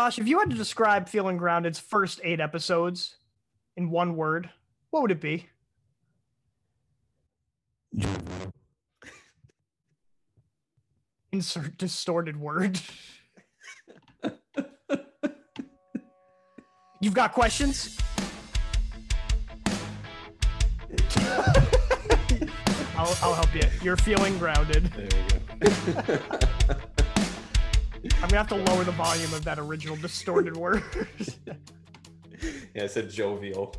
Josh, if you had to describe Feeling Grounded's first eight episodes in one word, what would it be? Insert distorted word. You've got questions? I'll, I'll help you. You're feeling grounded. There we go. I'm gonna have to lower the volume of that original distorted word. yeah, I said jovial.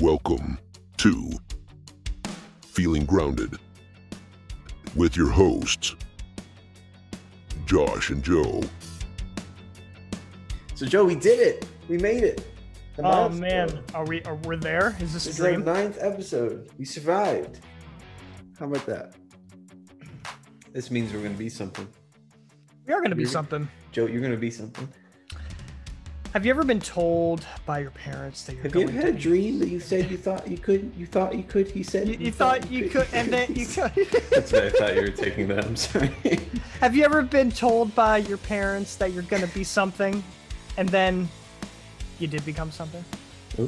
Welcome to Feeling Grounded with your hosts, Josh and Joe. so Joe, we did it. We made it. The oh milestone. man, are we? Are we there? Is this a This is our ninth episode. We survived. How about that? This means we're gonna be something. We are gonna be You're- something. Joe, you're gonna be something. Have you ever been told by your parents that you're Have you going ever had a to? dream that you said you thought you could? You thought you could. He said You, you thought you could, and then you could. That's what I thought you were taking that. I'm sorry. Have you ever been told by your parents that you're gonna be something, and then you did become something? Ooh.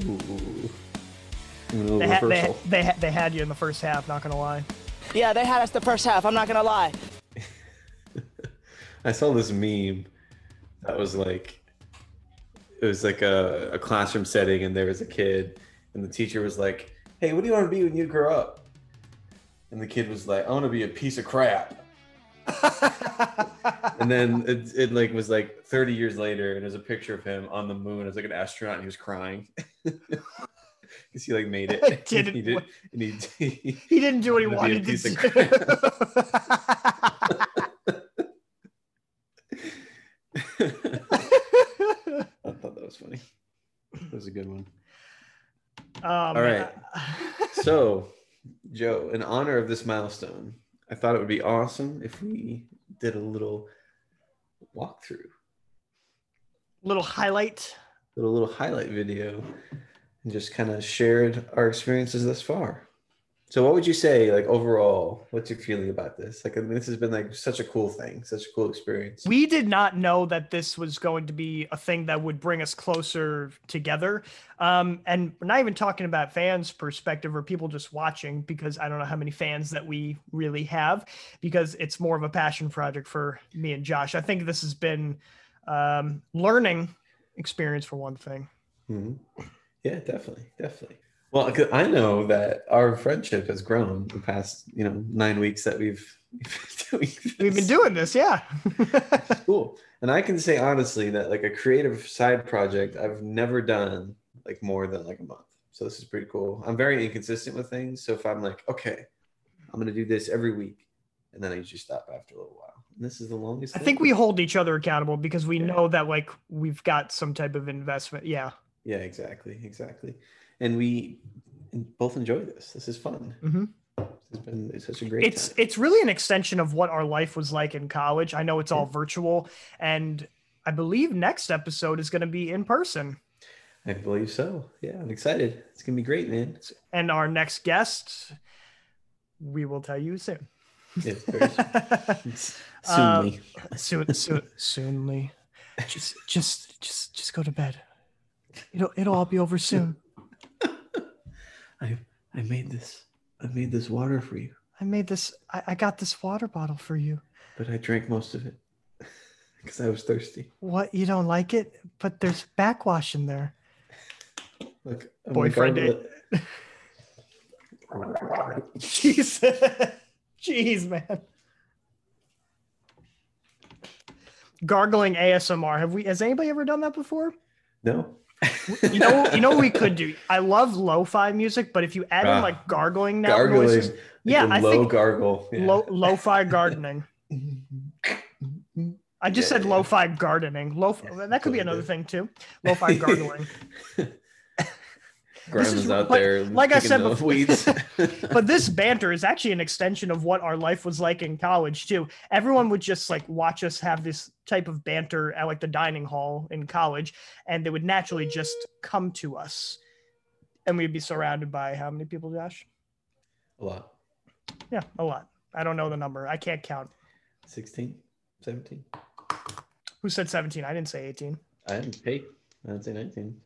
They they, they, they had you in the first half. Not gonna lie. Yeah, they had us the first half. I'm not gonna lie. I saw this meme that was like it was like a, a classroom setting and there was a kid and the teacher was like, Hey, what do you want to be when you grow up? And the kid was like, I want to be a piece of crap. and then it, it like was like 30 years later and there's a picture of him on the moon as like an astronaut and he was crying. Because he like made it. Didn't- he did and he, he He didn't do what he Gonna be a wanted to do. I thought that was funny. That was a good one. Um, All right. So, Joe, in honor of this milestone, I thought it would be awesome if we did a little walkthrough, Little highlight. a little highlight video, and just kind of shared our experiences thus far. So, what would you say, like overall? What's your feeling about this? Like, I mean, this has been like such a cool thing, such a cool experience. We did not know that this was going to be a thing that would bring us closer together. Um, and we're not even talking about fans' perspective or people just watching, because I don't know how many fans that we really have, because it's more of a passion project for me and Josh. I think this has been um, learning experience for one thing. Mhm. Yeah, definitely, definitely. Well, I know that our friendship has grown the past, you know, nine weeks that we've we've We've been doing this, yeah. cool. And I can say honestly that like a creative side project, I've never done like more than like a month. So this is pretty cool. I'm very inconsistent with things. So if I'm like, okay, I'm gonna do this every week, and then I usually stop after a little while. And this is the longest. I think we hold each other accountable because we Yeah. know that like we've got some type of investment. Yeah. Yeah, exactly, exactly. And we both enjoy this. This is fun. Mhm. It's been it's such a great. it's time. it's really an extension of what our life was like in college. I know it's all virtual, and I believe next episode is going to be in person. I believe so. Yeah, I'm excited. It's gonna be great, man. And our next guest, we will tell you soon. Yeah, soon. Soonly. soon, soon, soonly. Just, just, just, just go to bed. It'll, it'll all be over soon. I I made this. I made this water for you, I made this. I, I got this water bottle for you. but I drank most of it because I was thirsty. What you don't like it, but there's backwash in there. Look, I'm Boyfriend it. Jeez, jeez, man. Gargling ASMR. Have we? Has anybody ever done that before? No. You know, you know, what we could do. I love lo-fi music, but if you add in Ah. like gargling now gargling. noises, yeah, I low think gargle. Yeah. lo- lo-fi gardening. I just Yeah, said yeah. lo-fi gardening. Lo- that could be another thing too. Lo-fi gargling. Is- out like- there. like I said before- weeds. but this banter is actually an extension of what our life was like in college too. Everyone would just like watch us have this type of banter at like the dining hall in college, and they would naturally just come to us, and we'd be surrounded by how many people, Josh? a lot. Yeah, a lot. I don't know the number. I can't count. 16, 17. Who said 17? I didn't say 18. I didn't pay. I didn't say 19.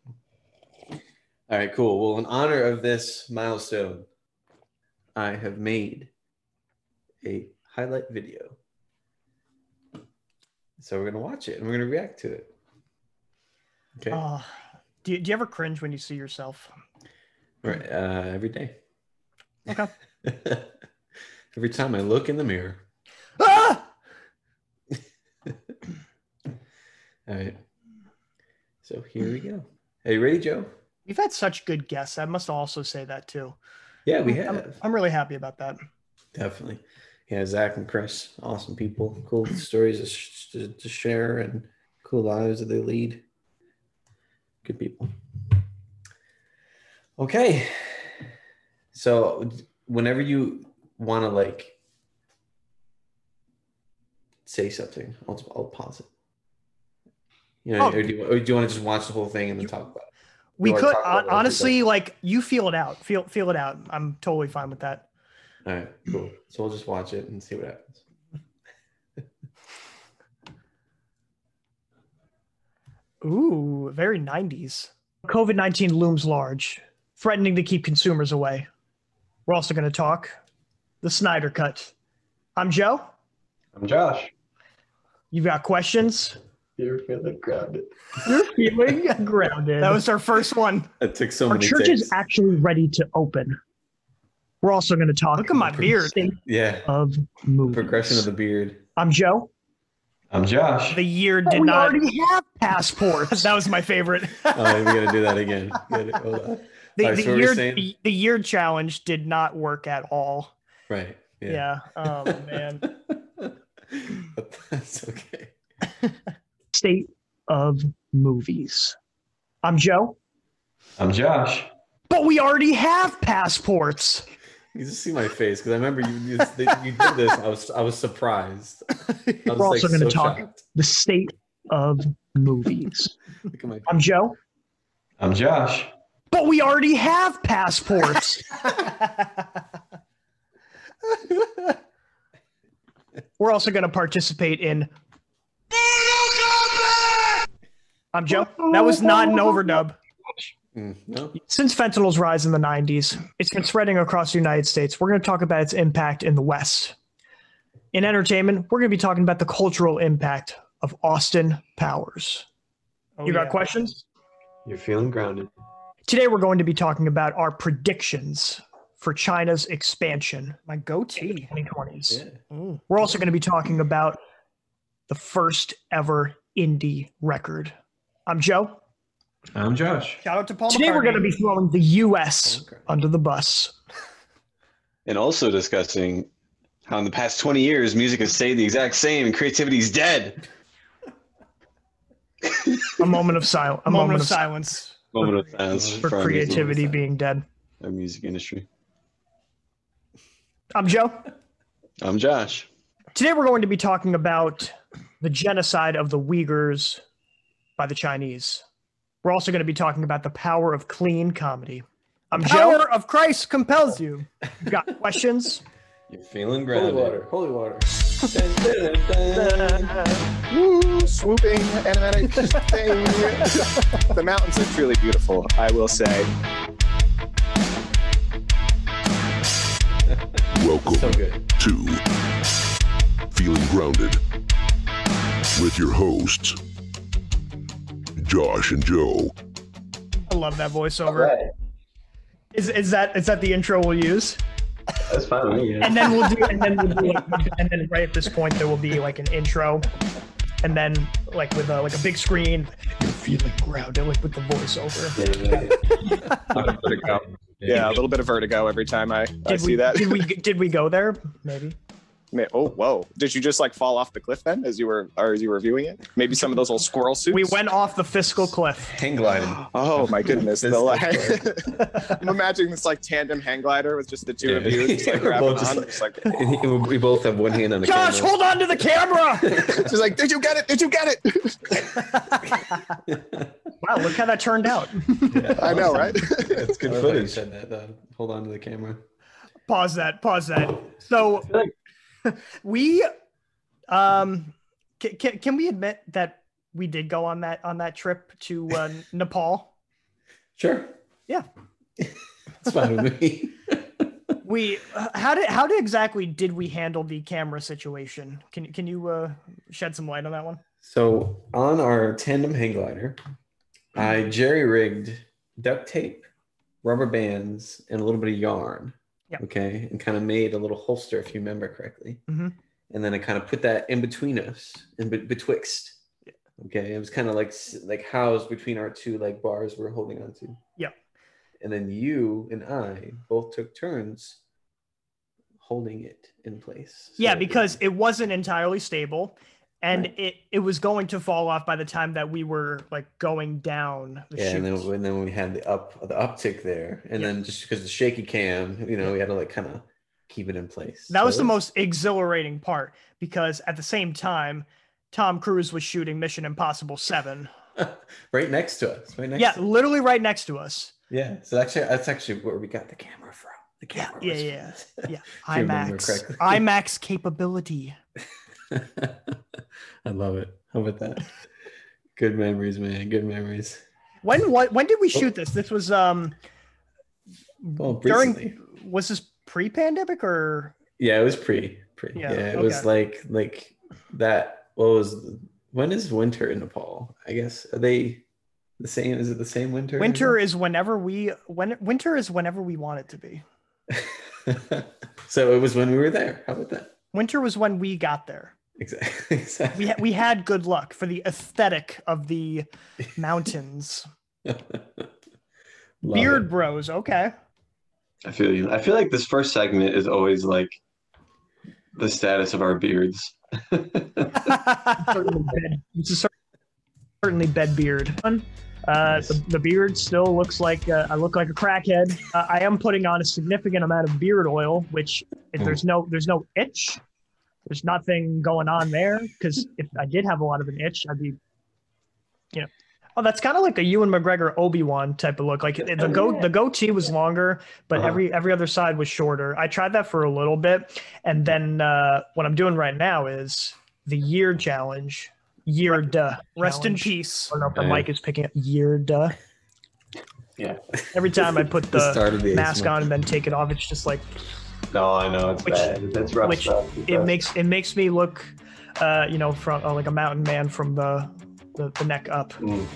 All right, cool. Well, in honor of this milestone, I have made a highlight video. So we're gonna watch it and we're gonna react to it. Okay. Uh, do, you, do you ever cringe when you see yourself? right. Uh, every day. Okay. every time I look in the mirror. ah! All right. So here we go. Are you ready, Joe? We've had such good guests. I must also say that too. Yeah, we I'm, have. I'm really happy about that. Definitely. Yeah, Zach and Chris, awesome people, cool stories to, to, to share and cool lives that they lead. Good people. Okay. So, whenever you want to like say something, I'll, I'll pause it. You know, Oh. or, do you, or do you want to just watch the whole thing and then talk about it? We could talk about hon- it or honestly, like you feel it out. Feel feel it out. I'm totally fine with that. All right, cool. So, we'll just watch it and see what happens. Ooh, very 90s. COVID 19 looms large, threatening to keep consumers away. We're also going to talk the Snyder Cut. I'm Joe. I'm Josh. You've got questions? You're feeling grounded. You're feeling grounded. That was our first one. It took so Our many church takes. is actually ready to open. We're also going to talk Look at my beard. yeah, of movies. progression of the beard. I'm Joe. I'm Josh. The year But did we not. already have passports. That was my favorite. Oh, we gotta do that again. Gotta- hold on. the, All right, the so year the, the year challenge did not work at all. Right. Yeah. Oh man. but that's okay. state of movies. I'm Joe. I'm Josh. But we already have passports. You just see my face because I remember you you, you did this. I was I was surprised. I was We're also like, gonna so talk- shocked. The state of movies. My I'm Joe. I'm Josh. But we already have passports. We're also going to participate in. I'm Joe. That was not an overdub. Mm, no. Since fentanyl's rise in the 90s, it's been spreading across the United States. We're going to talk about its impact in the West. In entertainment, we're going to be talking about the cultural impact of Austin Powers. you got questions? You're feeling grounded. Today, we're going to be talking about our predictions for China's expansion My goatee. 2020s. Yeah. We're also going to be talking about the first ever indie record. I'm Joe. I'm Josh. Shout out to Paul Today, we're going to be throwing the U.S. Okay. under the bus. and also discussing how in the past 20 years music has stayed the exact same and creativity is dead A moment of silence. A moment, of silence silence. moment of silence for our music, creativity being dead. our music industry I'm Joe. i'm josh Today, we're going to be talking about the genocide of the Uyghurs by the Chinese. We're also going to be talking about the power of clean comedy. Um, I'm Joe. Power of Christ compels you. You got questions? You're feeling grounded. Holy water. Holy water. Woo, swooping animatic thing. the mountains are truly beautiful, I will say. Welcome So good. to Feeling Grounded with your hosts, Josh and Joe. I love that voiceover. Is, is that is that the intro we'll use? That's fine with me. Yeah. And then we'll do and then we'll do like, and then right at this point there will be like an intro, and then like with a, like a big screen, you're feeling grounded like with the voiceover. Yeah, a little bit of vertigo every time I, I Did see that. did we did we go there? Maybe. Ma- oh, whoa. Did you just like fall off the cliff then as you were or as you were viewing it? Maybe some of those little squirrel suits? We went off the fiscal cliff. Hang gliding. Oh my goodness. the, like, I'm imagining this like tandem hang glider with just the two of you just like We're grabbing both just on. like- like, we both have one hand on the Josh, camera. hold on to the camera. She's like, did you get it? Did you get it? wow, look how that turned out. I know, right? It's good I love how you footage. said Said that. Uh, hold on to the camera. pause that. Pause that. So we Um, can, can, can we admit that we did go on that on that trip to uh, Nepal? Sure. Yeah. it's fine with me. we uh, how did how did exactly did we handle the camera situation? Can can you uh, shed some light on that one? So on our tandem hang glider, I jerry rigged duct tape, rubber bands, and a little bit of yarn. Yep. Okay, and kind of made a little holster, if you remember correctly. Mhm. And then I kind of put that in between us, in be- betwixt. Okay, it was kind of like like housed between our two like bars we're holding on to. Yep. And then you and I both took turns holding it in place. So Yeah, because it wasn't entirely stable, and it it was going to fall off by the time that we were like going down the yeah, and then, and then we had the up the uptick there, and then just because the shaky cam, you know, we had to like kind of keep it in place. That So was the most exhilarating part because at the same time, Tom Cruise was shooting Mission Impossible Seven. right next to us. Right next. Yeah, literally right next to us. yeah. So actually, that's actually where we got the camera from. The Yeah, camera. yeah, was- yeah, yeah. Remember IMAX. IMAX capability. I love it. How about that? Good memories, man. Good memories. When what when did we shoot this? This was um Well, during was this pre-pandemic or Yeah, it was pre. Pre. Yeah, Yeah, it was like like that. What was when is winter in Nepal? I guess are they the same? Is it the same winter? winter is whenever we when winter is whenever we want it to be. so it was when we were there. How about that? Winter was when we got there. Exactly. exactly. We ha- we had good luck for the aesthetic of the mountains. Beard it. bros, okay. I feel you. I feel like this first segment is always like the status of our beards. certainly bed, this certainly bed beard. Uh, the, the beard still looks like uh, I look like a crackhead. Uh, I am putting on a significant amount of beard oil, which if Mm. there's no there's no itch, there's nothing going on there. Because if I did have a lot of an itch, I'd be you know, Oh, that's kind of like a Ewan McGregor Obi Wan type of look. Like the go the goatee was longer, but Uh-huh. every every other side was shorter. I tried that for a little bit, and then uh, what I'm doing right now is the year challenge. Year duh. Rest in peace. I don't know if the Yeah. mic is picking up year duh. Yeah. Every time I put The the, the mask on and then take it off, it's just like No, I know it's Which- bad. That's rough which stuff. It rough. makes it makes me look, uh, you know, from uh, like a mountain man from the the, the neck up. Mm.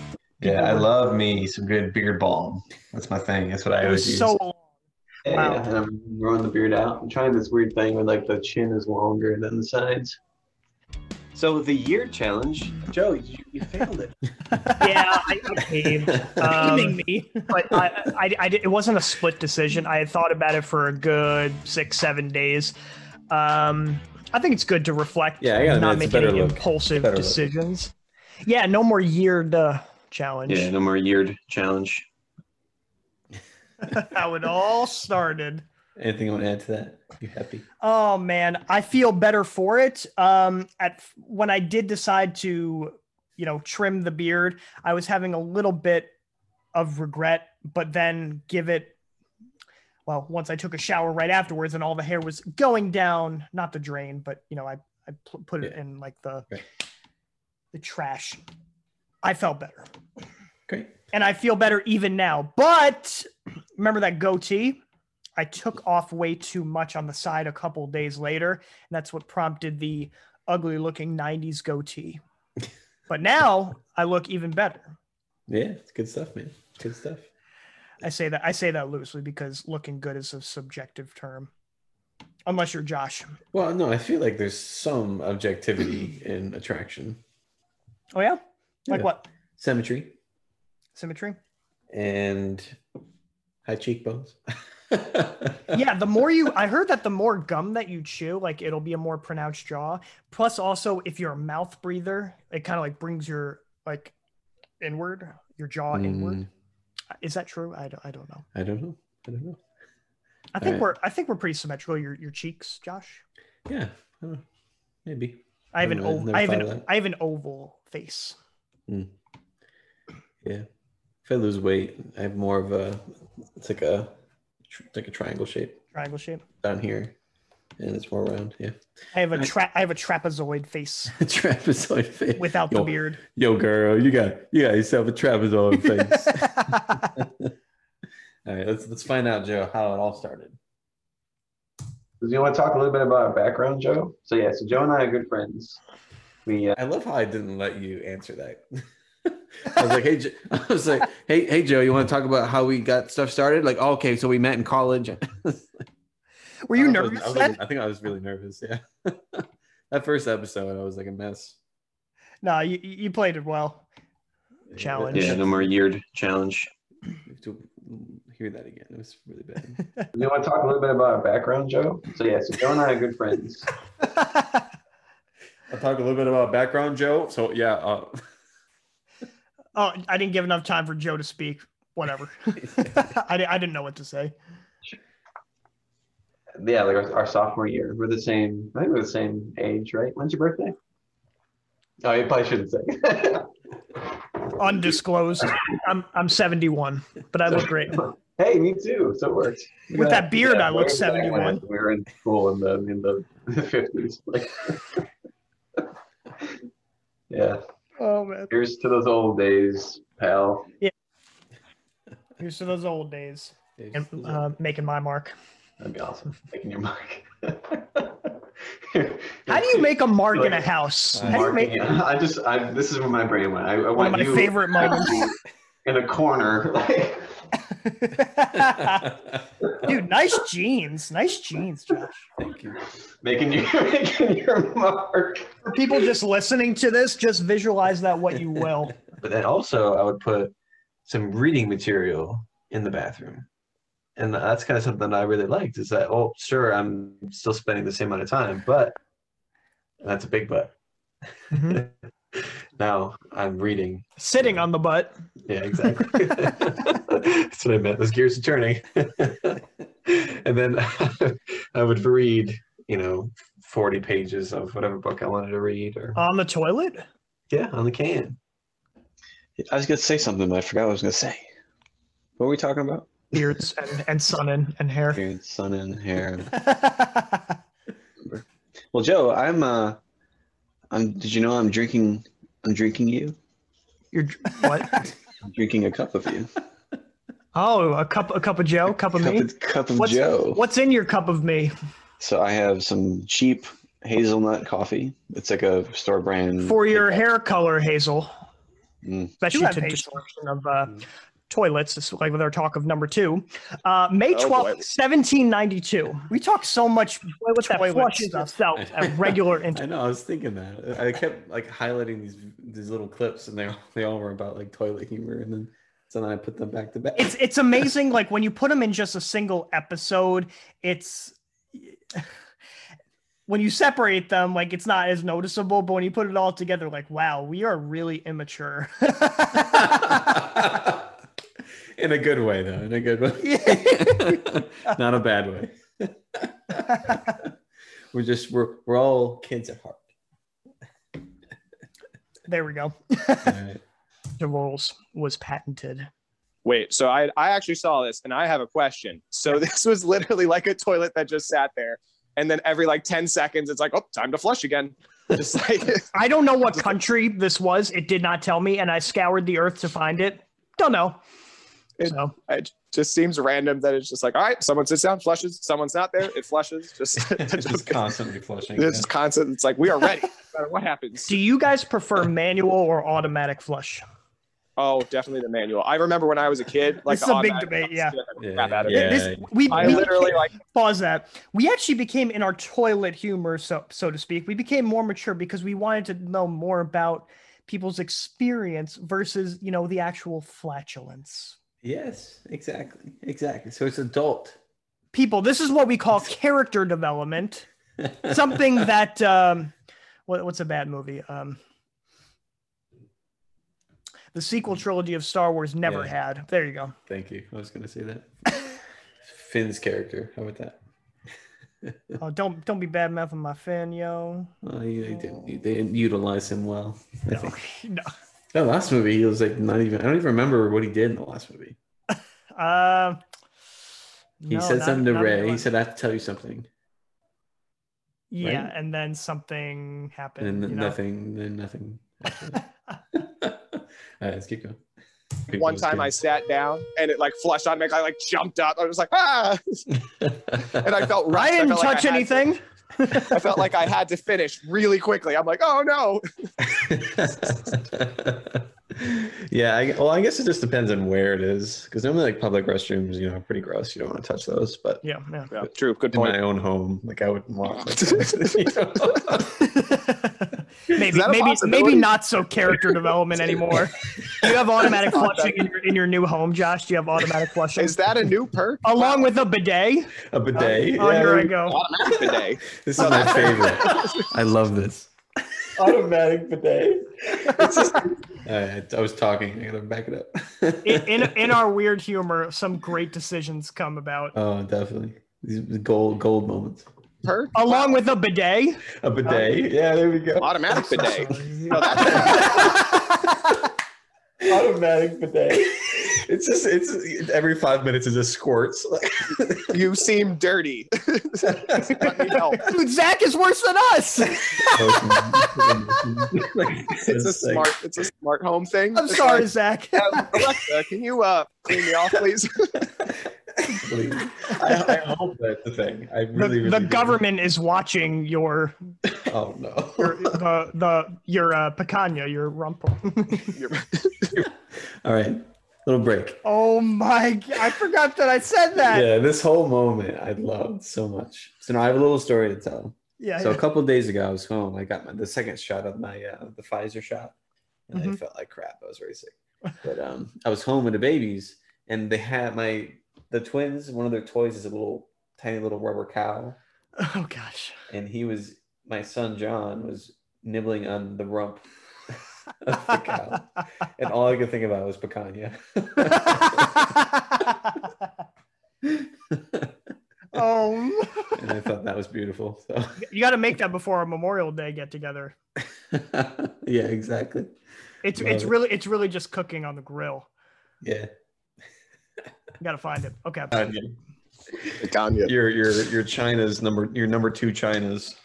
Yeah, I love me some good beard balm. That's my thing. That's what I always use. so long. Yeah, wow. and I'm growing the beard out. I'm trying this weird thing where like the chin is longer than the sides. So the year challenge, Joe, you, you failed it. Yeah, I, I caved. Blaming Um, me. but I, I, I, did- it wasn't a split decision. I had thought about it for a good six, seven days. Um, I think it's good to reflect. Yeah, I gotta not make better any look. impulsive Better look. decisions. Yeah, no more year duh challenge. Yeah, no more yeared challenge. How it all started. Anything you want to add to that? You happy? Oh man, I feel better for it. Um, at when I did decide to, you know, trim the beard, I was having a little bit of regret, but then give it. Well, once I took a shower right afterwards, and all the hair was going down, not the drain, but you know, I I put it Yeah. in like the Right. the trash. I felt better, Great. and I feel better even now. But remember that goatee? I took off way too much on the side a couple days later, and that's what prompted the ugly looking 90s goatee. But now I look even better. Yeah, it's good stuff, man. Good stuff. I say that I say that loosely because looking good is a subjective term. Unless you're Josh. Well, no, I feel like there's some objectivity in attraction, Oh yeah? Like Yeah. what? symmetry, Symmetry? and high cheekbones. Yeah, the more you I heard that the more gum that you chew, like it'll be a more pronounced jaw. Plus also if you're a mouth breather, it kind of like brings your like inward, your jaw inward. Mm, Is that true? I don't, I don't know. I don't know. I don't know. I think Alright. we're I think we're pretty symmetrical. Your your cheeks, Josh. Yeah, I maybe. I have an oval. I have an. I have an oval face. Yeah. If I lose weight, I have more of a. It's like a, it's like a triangle shape Triangle shape. down here. and it's more round. Yeah, I have a Nice. tra- I have a trapezoid face trapezoid face. without yo, the beard. Yo, girl, you got you got yourself a trapezoid face. all right, let's let's find out, Joe, how it all started. Do you want to talk a little bit about our background, Joe? So yeah, so Joe and I are good friends. We uh, I love how I didn't let you answer that. I was like, hey, Jo- I was like, hey, hey, Joe, you want to talk about how we got stuff started? Like, oh, okay, so we met in college. Were you I nervous? I, was, then? I think I was really nervous. Yeah, that first episode, I was like a mess. No, you you played it well. Challenge. yeah, no more yeared challenge. To hear that again. It was really bad. You want to talk a little bit about our background, Joe? So yeah, so Joe and I are good friends. I'll talk a little bit about background, Joe. So yeah, uh, oh, I didn't give enough time for Joe to speak. Whatever. I, I didn't know what to say. Yeah, like our, our sophomore year. We're the same. I think we're the same age, right? When's your birthday? Oh, you probably shouldn't say. Undisclosed. I'm I'm 71, but I look great. hey, me too. So it works. With that beard, I look way back when 71. We were in school in the in the fifties. Like, yeah. Oh man. Here's to those old days, pal. Yeah. Here's to those old days. And uh, making my mark. That'd be awesome. Making your mark. How do you make a mark in a house? uh, How do you make Marking it. I just, I, this is where my brain went. I, I one want of my you favorite moments? in a corner, like Dude, nice jeans. Nice jeans, Josh. Thank you. making your making your mark. For people just listening to this, just visualize that what you will. But then also, I would put some reading material in the bathroom, and that's kind of something I really liked. Is that oh, sure, I'm still spending the same amount of time, but that's a big but. Mhm. now I'm reading. Sitting on the butt. Yeah, exactly. That's what I meant. Those gears are turning. and then I would read, you know, 40 pages of whatever book I wanted to read or On the toilet? yeah, on the can. I was gonna say something, but I forgot what I was gonna say. What were we talking about? Beards and, and sun and, and hair. Beard, sun, and hair. Well, Joe, I'm. uh I'm. Did you know I'm drinking? I'm drinking you. You're what? I'm drinking a cup of you. Oh, a cup a cup of Joe, cup of Cup me. of, cup of What's Joe. what's in your cup of me? So I have some cheap hazelnut coffee. It's like a store brand. For your hair color, Hazel. Mm. Especially have to hazel. distortion of uh, toilets. it's like with our talk of number two. Uh, May Oh, 12th, boy. 1792. We talk so much with that toilet flushes stuff itself. at regular I know. I was thinking that. I kept like highlighting these these little clips, and they all they all were about like toilet humor, and then so then I put them back to back. It's it's amazing. Like when you put them in just a single episode, it's when you separate them, like it's not as noticeable. But when you put it all together, like wow, we are really immature. in a good way, though. In a good way. Not a bad way. we're just we're we're all kids at heart. there we go. All right. Intervals was patented. Wait, so I I actually saw this and I have a question. So this was literally like a toilet that just sat there, and then every like ten seconds, it's like, oh, time to flush again. Just like I don't know what country this was. It did not tell me, and I scoured the earth to find it. Don't know. It- So it just seems random that it's just like, all right, someone sits down, flushes, someone's not there, it flushes. Just, just constantly flushing. it's constant. It's like we are ready, no matter what happens. do you guys prefer manual or automatic flush? Oh, definitely the manual. I remember when I was a kid, like This is a big debate, yeah. flush, Yeah, crap out of yeah. This, we, I we literally became- like pause that. We actually became in our toilet humor, so so to speak. We became more mature because we wanted to know more about people's experience versus you know the actual flatulence. Yes, exactly, exactly. So it's adult. People, this is what we call character development. Something that um, what, what's a bad movie? Um, the sequel trilogy of Star Wars never Yeah. had. There you go. Thank you. I was gonna say that. Finn's character. How about that? Oh, don't don't be bad mouthing my fan, yo. Well, he- they, didn't, they didn't utilize him well. I No, think. no. That last movie, he was like not even. I don't even remember what he did in the last movie. Uh, He no, said not- something to Rey. He said, "I have to tell you something." Yeah, Right. and then something happened. and you know? nothing, then nothing. All right, let's keep going. Keep One going, time I sat down and it like flushed on me. I like jumped up. I was like, ah, and I felt right. I didn't felt like touch had to- anything. I felt like I had to finish really quickly. I'm like, oh no. yeah, I, well, I guess it just depends on where it is. Because normally, like public restrooms, you know, are pretty gross. You don't want to touch those. But Yeah, yeah. Yeah, true. Good in point. my own home, like I wouldn't want. Like, you know? maybe maybe maybe not so character development anymore. Do you have automatic flushing in your, in your new home, Josh? Do you have automatic flushing? Is that a new perk? Along with a bidet? a bidet. Oh, yeah, here I go. automatic bidet. This is my favorite. I love this. Automatic bidet. Just, All right, I was talking. I gotta back it up. In, in in our weird humor, some great decisions come about. oh, definitely. These gold gold moments. Perk? Along with a bidet. A bidet. Yeah, there we go. Automatic bidet. No, that's Automatic bidet. It's just it's every five minutes it just squirts. you seem dirty. Let me help. Dude, Zach is worse than us. It's a smart. It's a smart home thing. I'm It's sorry, like, Zach. uh, Alexa, can you uh clean me off, please? Please. I, I hope that's the thing. I The, really, really the government is watching your Oh no. your the the your uh, picanha, your rumple. All right, little break. oh my! I forgot that I said that. Yeah, this whole moment I loved so much. So now I have a little story to tell. Yeah. So a couple of days ago, I was home. I got my, the second shot of my uh, the Pfizer shot, and I Mhm. felt like crap. I was very sick. But um, I was home with the babies, and they had my the twins. One of their toys is a little tiny little rubber cow, Oh gosh. and he was my son John was nibbling on the rump of the cow, and all I could think about was picanha. oh, and I thought that was beautiful. So you got to make that before our Memorial Day get together. yeah, exactly. It's Love it's it. really it's really just cooking on the grill. Yeah. You got to find it. Okay. Tanya, Kanye. Your your your China's number your number two China's.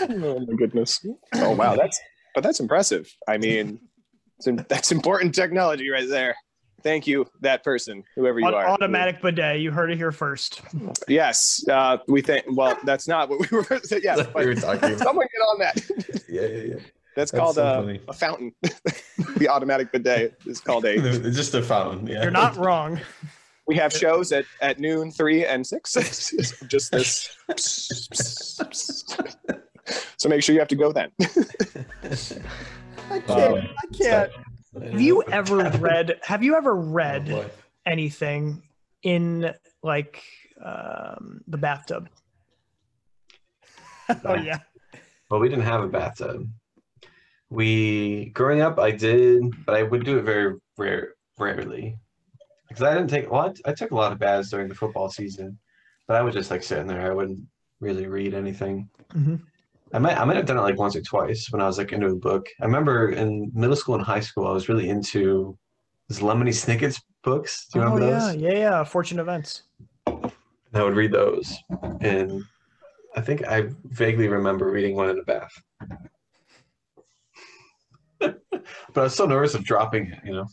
Oh my goodness. Oh wow, that's but that's impressive. I mean, that's important technology right there. Thank you, that person, whoever you are. automatic bidet. You heard it here first. Yes, uh, we think. Well, that's not what we were. Yes, That's what we were talking about. someone get on that. Yeah, yeah, yeah. That's, That's called so uh, a fountain. the automatic bidet is called a. It's just a fountain. Yeah. You're not wrong. We have shows at, at noon, three, and six. Just this. so make sure you have to go then. I Um, can't. I can't. Have you ever read? Have you ever read Oh, anything in like um, the bathtub? oh yeah. Well, we didn't have a bathtub. We growing up, I did, but I would do it very rare, rarely, because I didn't take. Well, I, I took a lot of baths during the football season, but I would just like sit in there. I wouldn't really read anything. Mhm. I might, I might have done it like once or twice when I was like into a book. I remember in middle school and high school, I was really into those Lemony Snicket's books. Do you Oh remember yeah, those? yeah, yeah. Yeah. Fortune events. And I would read those, and I think I vaguely remember reading one in a bath. but I was so nervous of dropping it, you know.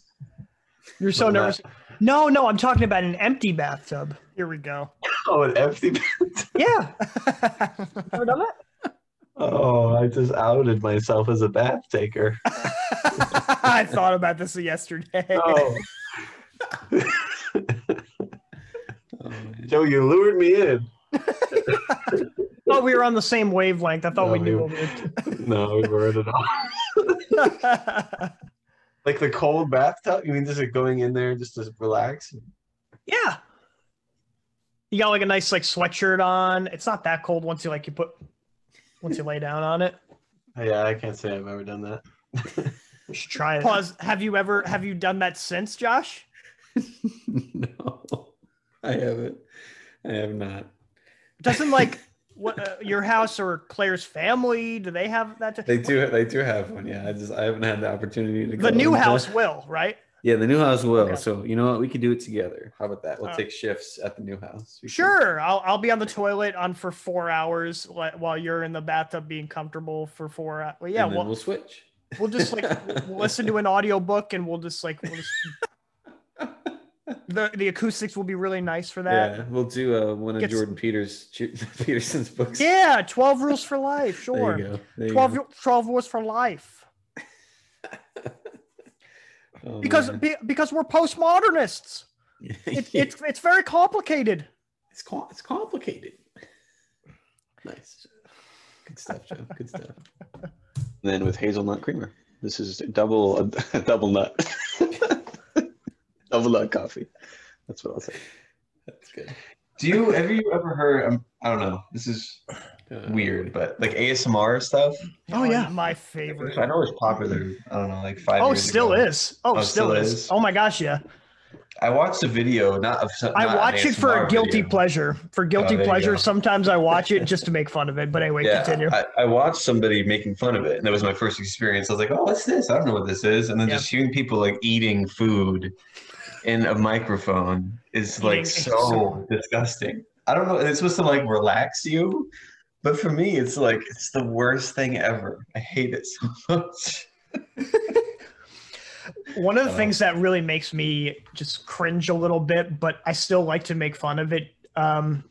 You're so nervous. No, no, I'm talking about an empty bathtub. Here we go. Oh, an empty. bathtub. Yeah. Ever done that? Oh, I just outed myself as a bath taker. I thought about this yesterday. Oh, Oh. Joe, you lured me in. thought we were on the same wavelength. I thought we knew we- what we were No, we weren't at all. Doing. Like the cold bathtub. You mean just like going in there just to relax? yeah. You got like a nice like sweatshirt on. It's not that cold once you like you put once you lay down on it. Oh, yeah, I can't say I've ever done that. You should try it. Pause. Have you ever have you done that since, Josh? no, I haven't. I have not. Doesn't like what uh, your house or Claire's family? Do they have that? They do. They do have one. Yeah, I just I haven't had the opportunity to. go the new house will, right? Yeah, the new house will. Okay. So you know what? We could do it together. How about that? We'll Uh, take shifts at the new house. We Sure, I'll I'll be on the toilet on for four hours while you're in the bathtub being comfortable for four. hours. Well, yeah, we'll we'll switch. we'll just like we'll listen to an audiobook and we'll just like we'll just, the the acoustics will be really nice for that. Yeah, we'll do uh, one of Gets- Jordan Peters Peterson's books. Yeah, 12 rules for life. there Sure. you go. There you 12, go. 12 rules for life. Oh, Because be, because we're postmodernists. It, it's it's very complicated. it's com- it's complicated. Nice. Good stuff, Joe. Good stuff. Then with hazelnut creamer. This is double a, double nut. Double nut coffee. That's what I'll say. That's good. Do you have you ever heard? Um, I don't know. This is Uh, weird, but like ASMR stuff. Oh yeah, my favorite. I know it's popular. I don't know, like five. Oh, years still ago. is. Oh, Oh, still, still is. is? Oh my gosh, yeah. I watched a video, not of. some- I watch it for a guilty video. pleasure. For guilty there you pleasure, sometimes I watch it just to make fun of it. But anyway, Yeah, continue. I, I watched somebody making fun of it, and that was my first experience. I was like, "Oh, what's this? I don't know what this is." And then Yeah. just hearing people like eating food in a microphone is like so disgusting. I don't know. It's supposed to like relax you, but for me, it's like it's the worst thing ever. I hate it so much. One of the Uh, things that really makes me just cringe a little bit, but I still like to make fun of it. Um,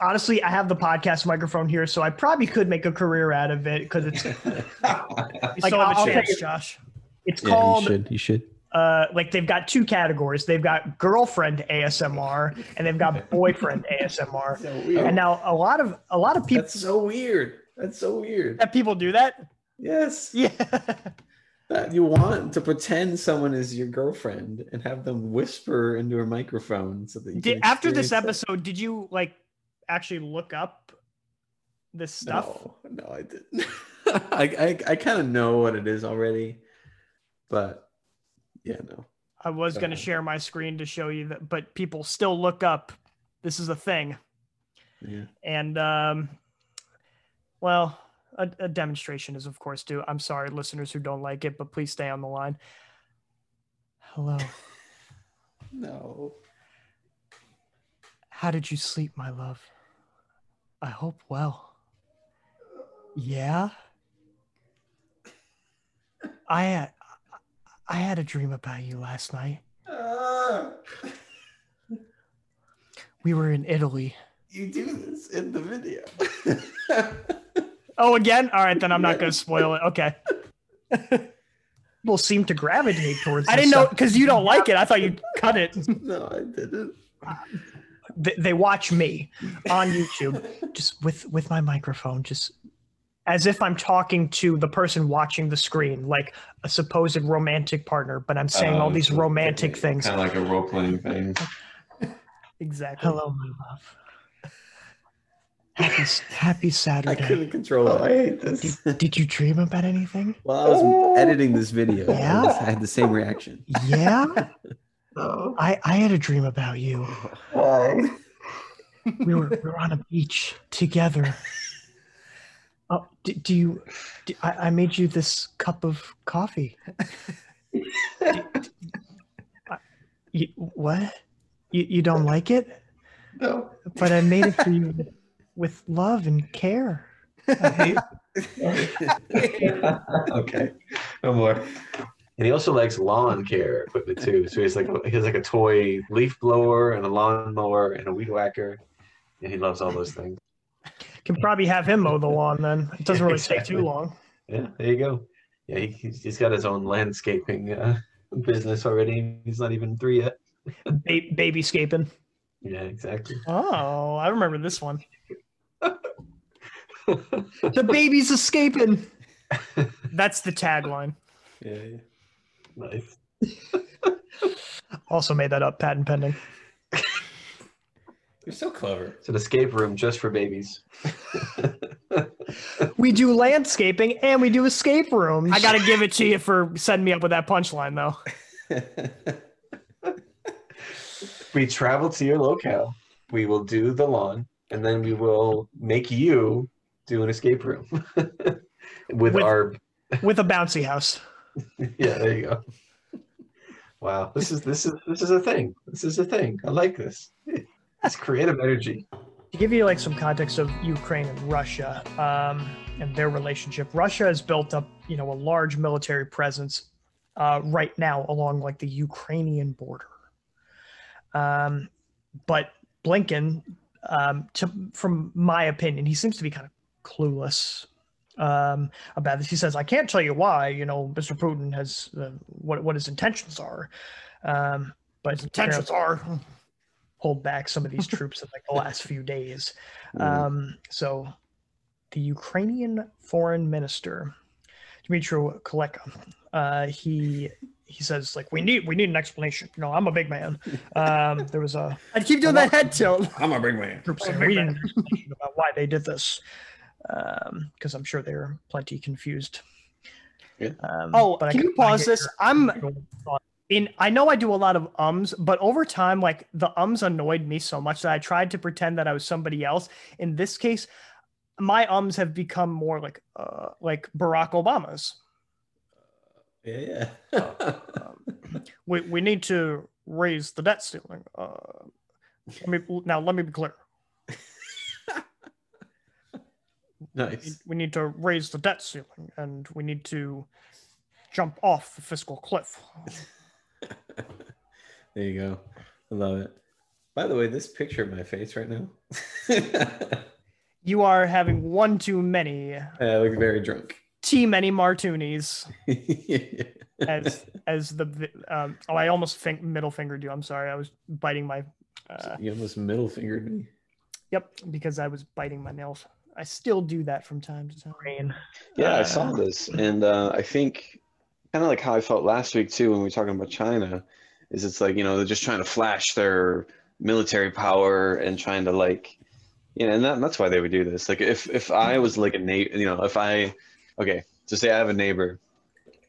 honestly, I have the podcast microphone here, so I probably could make a career out of it because it's like still have a I'll chance, take it. Josh. It's Yeah, called you should. You should. Uh, like they've got two categories. They've got girlfriend ASMR and they've got boyfriend ASMR. So weird. And now a lot of a lot of people That's so weird. That's so weird. that people do that. Yes. Yeah. That you want to pretend someone is your girlfriend and have them whisper into a microphone so that you Did, after this episode, did you like actually look up this stuff? No, no, I didn't. I I, I kind of know what it is already, but yeah, no. I was going to share my screen to show you that, but people still look up. This is a thing. Yeah. And, um, well, a, a demonstration is, of course, due. I'm sorry, listeners who don't like it, but please stay on the line. Hello. No. How did you sleep, my love? I hope well. Yeah. I I had a dream about you last night. Ah, We were in Italy. you do this in the video. Oh, again? All right, then I'm not going to spoil it. Okay. People seem to gravitate towards. I didn't know because you don't like it. I thought you'd cut it. no, I didn't. They, they watch me on YouTube, just with with my microphone, just as if I'm talking to the person watching the screen, like a supposed romantic partner. But I'm saying all oh, these romantic things. Kind of like a role playing thing. Exactly. Hello, my love. Happy Happy I couldn't control Oh, I it. hate this. Did you dream about anything? Well, I was oh. editing this video, Yeah? I, was- I had the same reaction. Yeah, No. Oh. I I had a dream about you. Why? we were we were on a beach together. Oh, do, do you? Do, I, I made you this cup of coffee. Do- I- you, what? You you don't like it? No. But I made it for you with love and care. okay. No more. And he also likes lawn care equipment too. So he's like he has like a toy leaf blower and a lawn mower and a weed whacker, and he loves all those things. Can probably have him mow the lawn then. It doesn't really take too long. Yeah, there you go. Yeah, he, he's, he's got his own landscaping uh, business already. He's not even three yet. Ba- babyscaping. Yeah, exactly. Oh, I remember this one. the baby's escaping. That's the tagline. Yeah, yeah. nice. Also made that up, patent pending. You're so clever. It's an escape room just for babies. We do landscaping and we do escape rooms. I got to give it to you for setting me up with that punchline, though. we travel to your locale. We will do the lawn, and then we will make you do an escape room with, With- our. with a bouncy house. Yeah, there you go. Wow, this is this is this is a thing. This is a thing. I like this. It's creative energy. to give you like some context of Ukraine and Russia um, and their relationship, Russia has built up, you know, a large military presence uh, right now along like the Ukrainian border. Um, but Blinken, um, to, from my opinion, he seems to be kind of clueless um, about this. He says, "I can't tell you why, you know, Mr. Putin has uh, what what his intentions are." Um, but his Intentions are. Pulled back some of these troops in like the last few days. Mm. Um, so the Ukrainian foreign minister, Dmitry Kuleba, uh, he he says like we need we need an explanation. You know, I'm a big man. Um, there was a I keep doing that head tilt. I'm a big man. group saying we need an explanation about why they did this because I'm sure they're plenty confused. Yeah. Um, Oh, but I can you pause get this? I'm thought. In I know I do a lot of ums, but over time, like the ums annoyed me so much that I tried to pretend that I was somebody else. In this case, my ums have become more like uh like Barack Obama's. Yeah, yeah. We we need to raise the debt ceiling. Uh let me now let me be clear. nice. We need to raise the debt ceiling and we need to jump off the fiscal cliff. There you go. I love it. By the way, this picture of my face right now, You are having one too many I look very drunk. too many martinis. yeah. as as the um oh I almost think middle fingered you. I'm sorry. I was biting my uh you almost middle fingered me. yep because I was biting my nails. I still do that from time to time. Ukraine. Yeah, I Uh, saw this, and uh, I think kind of like how I felt last week too when we were talking about China, is it's like you know they're just trying to flash their military power and trying to like, you know, and that, that's why they would do this. Like if if I was like a neighbor, you know, if I, okay, so say I have a neighbor,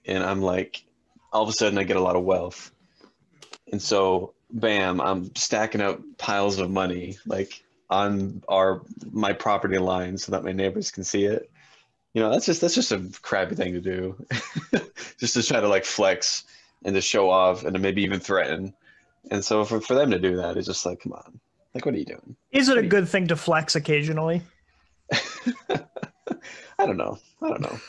and I'm like, all of a sudden I get a lot of wealth, and so bam, I'm stacking up piles of money like on our my property line so that my neighbors can see it you know that's just that's just a crappy thing to do. Just to try to like flex and to show off and to maybe even threaten. And so for, for them to do that it's just like come on. Like what are you doing? Is it a good thing to flex occasionally? i don't know. I don't know.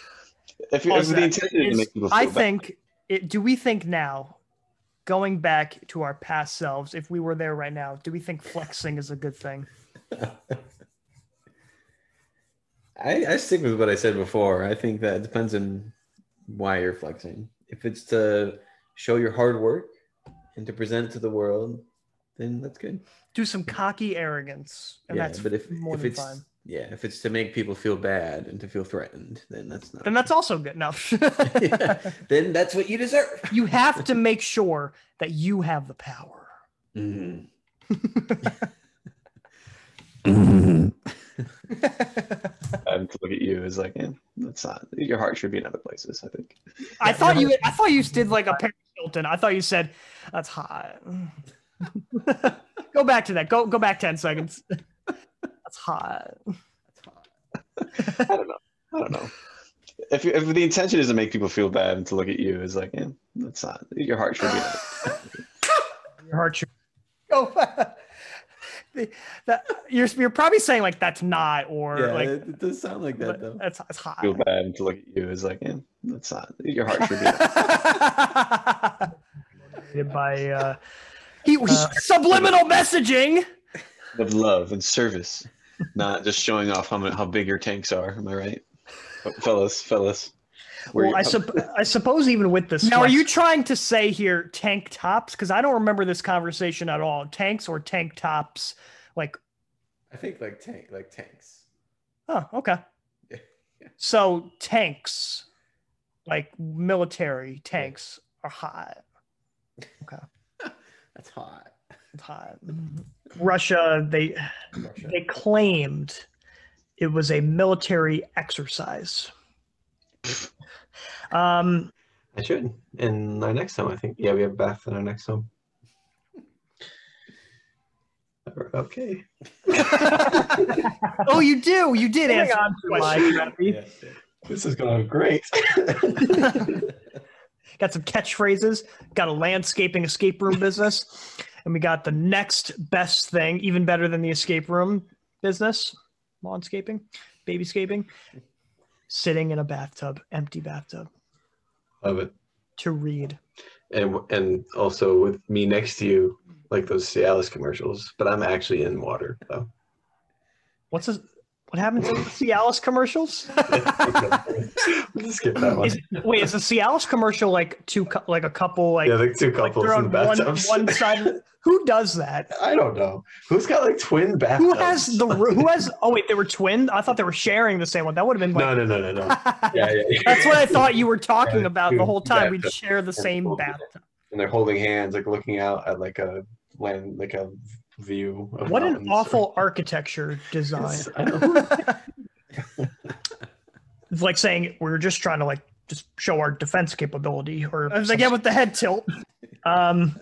If, if the is to make people feel I think it do we think now going back to our past selves if we were there right now do we think flexing is a good thing I, I stick with what I said before. I think that it depends on why you're flexing. If it's to show your hard work and to present it to the world, then that's good. do some cocky arrogance and yeah, that's but if more if than it's fine yeah, if it's to make people feel bad and to feel threatened, then that's not. then that's also good enough. Yeah, then that's what you deserve. you have to make sure that you have the power Mhm. um, to look at you is like yeah that's not your heart should be in other places i think I thought you I thought you did like a Paris Hilton. I thought you said that's hot. go back to that. Go go back 10 seconds. That's hot. That's hot. i don't know i don't know if, if the intention is to make people feel bad and to look at you is like yeah that's not your heart should be in Your heart should Go back. The- that, you're you're probably saying like that's not or Yeah, like it, it does sound like that but though. that's that's hot. feel bad to look at you is like yeah that's not your heart should be in other be motivated by uh, he subliminal messaging. of love and service, not just showing off how how big your tanks are. Am I right, fellas? Fellas, where well, you- I, sup- I suppose even with this. Now, are you trying to say here tank tops? Because I don't remember this conversation at all. Tanks or tank tops? Like, I think like tank, like tanks. oh, okay. Yeah, yeah. So tanks, like military tanks, are hot. Okay. That's hot. Hot. Russia? They Russia. they claimed it was a military exercise. Um, I should. In our next home, I think. Yeah, we have Beth in our next home. Okay. Oh, you do. You did moving answer. my question. Yeah, yeah. This is going great. Got some catchphrases, got a landscaping escape room business, and we got the next best thing, even better than the escape room business, lawnscaping, babyscaping, sitting in a bathtub, empty bathtub Love it. to read. And and also with me next to you, like those Cialis commercials, but I'm actually in water. though. What's this? What happened to the Cialis commercials? We'll skip that one. Is, wait, is the Cialis commercial like two, like a couple, like, yeah, like two couples they're in on one, bathtubs. one side? Who does that? I don't know. Who's got like twin bathtubs? Who has the? Who has? Oh wait, they were twin. I thought they were sharing the same one. That would have been like. No, no, no, no, no. Yeah, yeah, yeah. That's what I thought you were talking Yeah, about the whole time. We'd share the same bathtub. And they're holding hands, like looking out at like a land, like a view. Of What an mountains. awful architecture design. It's- It's like saying we're just trying to like just show our defense capability, or I was like, yeah, with the head tilt. Um,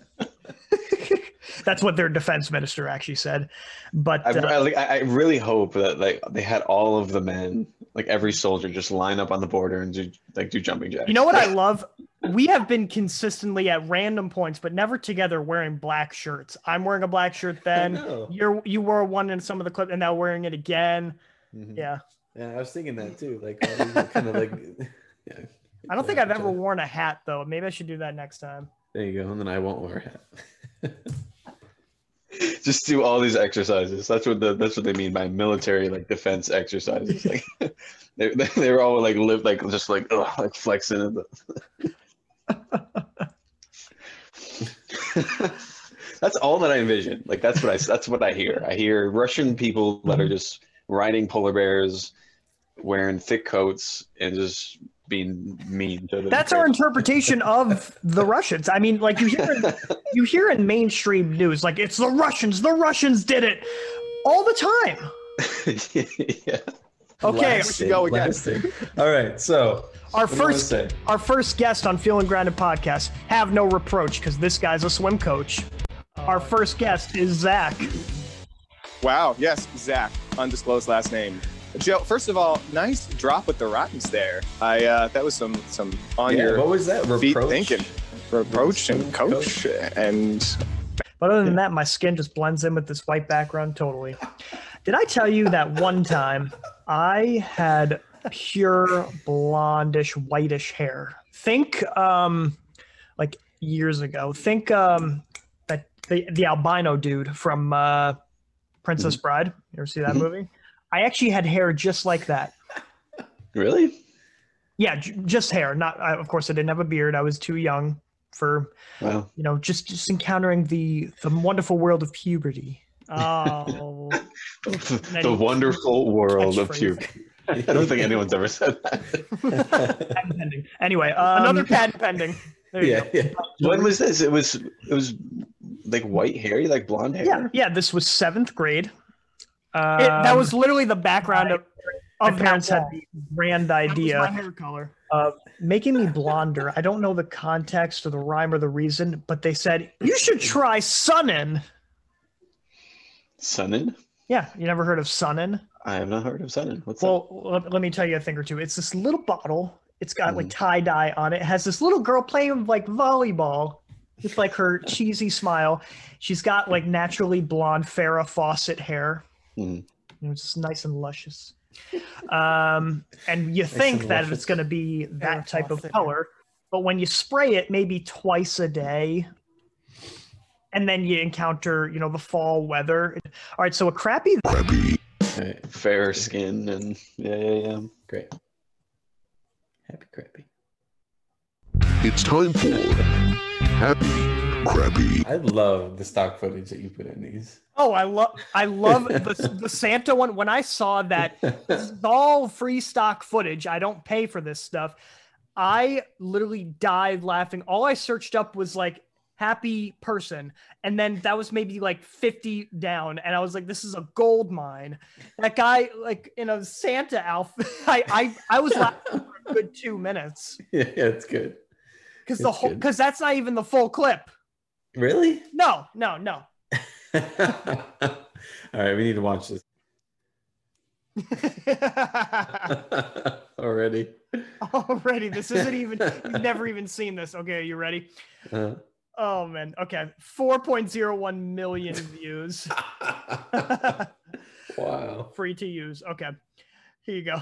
that's what their defense minister actually said. But I, uh, I, I I really hope that like they had all of the men, like every soldier, just line up on the border and do like do jumping jacks. you know what I love? We have been consistently at random points, but never together wearing black shirts. I'm wearing a black shirt then. You're you wore one in some of the clips, and now wearing it again. Mhm. Yeah. Yeah, I was thinking that too. Like, all these are kind of like, yeah. I don't think I've ever okay. worn a hat though. Maybe I should do that next time. There you go, and then I won't wear a hat. just do all these exercises. That's what the that's what they mean by military like defense exercises. Like they they, were all like live like just like ugh, like flexing. That's all that I envision. Like that's what I that's what I hear. I hear Russian people that are mm-hmm. just riding polar bears, wearing thick coats, and just being mean to them. That's our interpretation of the Russians. I mean, like you hear, in, you hear in mainstream news, like it's the Russians. The Russians did it all the time. yeah. Okay, Blasting, go again. blasting. All right, so our what do you wanna first, our first guest on Feeling Grounded podcast. Have no reproach because this guy's a swim coach. Our first guest is Zach. Wow. Yes, Zach. Undisclosed last name. Joe. First of all, nice drop with the Rottens there. I uh, that was some some on Yeah, your what was that? feet Reproach? thinking. Reproach and coach and But other than that, my skin just blends in with this white background totally. Did I tell you that one time I had pure blondish, whitish hair? Think um like years ago. Think um that the, the albino dude from uh Princess Bride. You ever see that Mhm. movie? I actually had hair just like that. Really? Yeah, j- just hair. Not I, of course I didn't have a beard. I was too young for Wow. you know just just encountering the the wonderful world of puberty. Oh, the wonderful world of catchphrase. puberty. I don't think anyone's ever said that. patent pending. Anyway, um, another patent pending. There you yeah, go. yeah. when was this? It was it was like white hair, like blonde hair. Yeah, yeah. This was seventh grade. Um, It, that was literally the background of. my parents that had the grand idea my hair color. of making me blonder. I don't know the context or the rhyme or the reason, but they said you should try Sun-In. Sun-In? Yeah, you never heard of Sun-In? I have not heard of Sun-In. What's Well, let, let me tell you a thing or two. It's this little bottle. It's got Mm-hmm. like tie dye on it. It has this little girl playing like volleyball with like her cheesy smile. She's got like naturally blonde Farrah Fawcett hair. You know, just nice and luscious. Um, and you think and that luscious. it's going to be that Farrah type of color, but when you spray it maybe twice a day, and then you encounter, you know, the fall weather. All right, so a crappy Crappy. All right. Fair skin and yeah, yeah, yeah. great. Happy crappy. It's time for Happy Crappy. I love the stock footage that you put in these. Oh, I love I love the the Santa one. When I saw that this is all free stock footage, I don't pay for this stuff. I literally died laughing. All I searched up was like happy person, and then that was maybe like 50 down, and I was like, this is a gold mine. That guy like in a Santa outfit. I I, I was laughing for a good two minutes yeah, yeah, it's good. because the whole because that's not even the full clip. Really? No, no, no. All right, we need to watch this. Already. Already, this isn't even. You've never even seen this. Okay, are you ready? Uh, Oh man. Okay, 4.01 million views. wow. Free to use. Okay, here you go.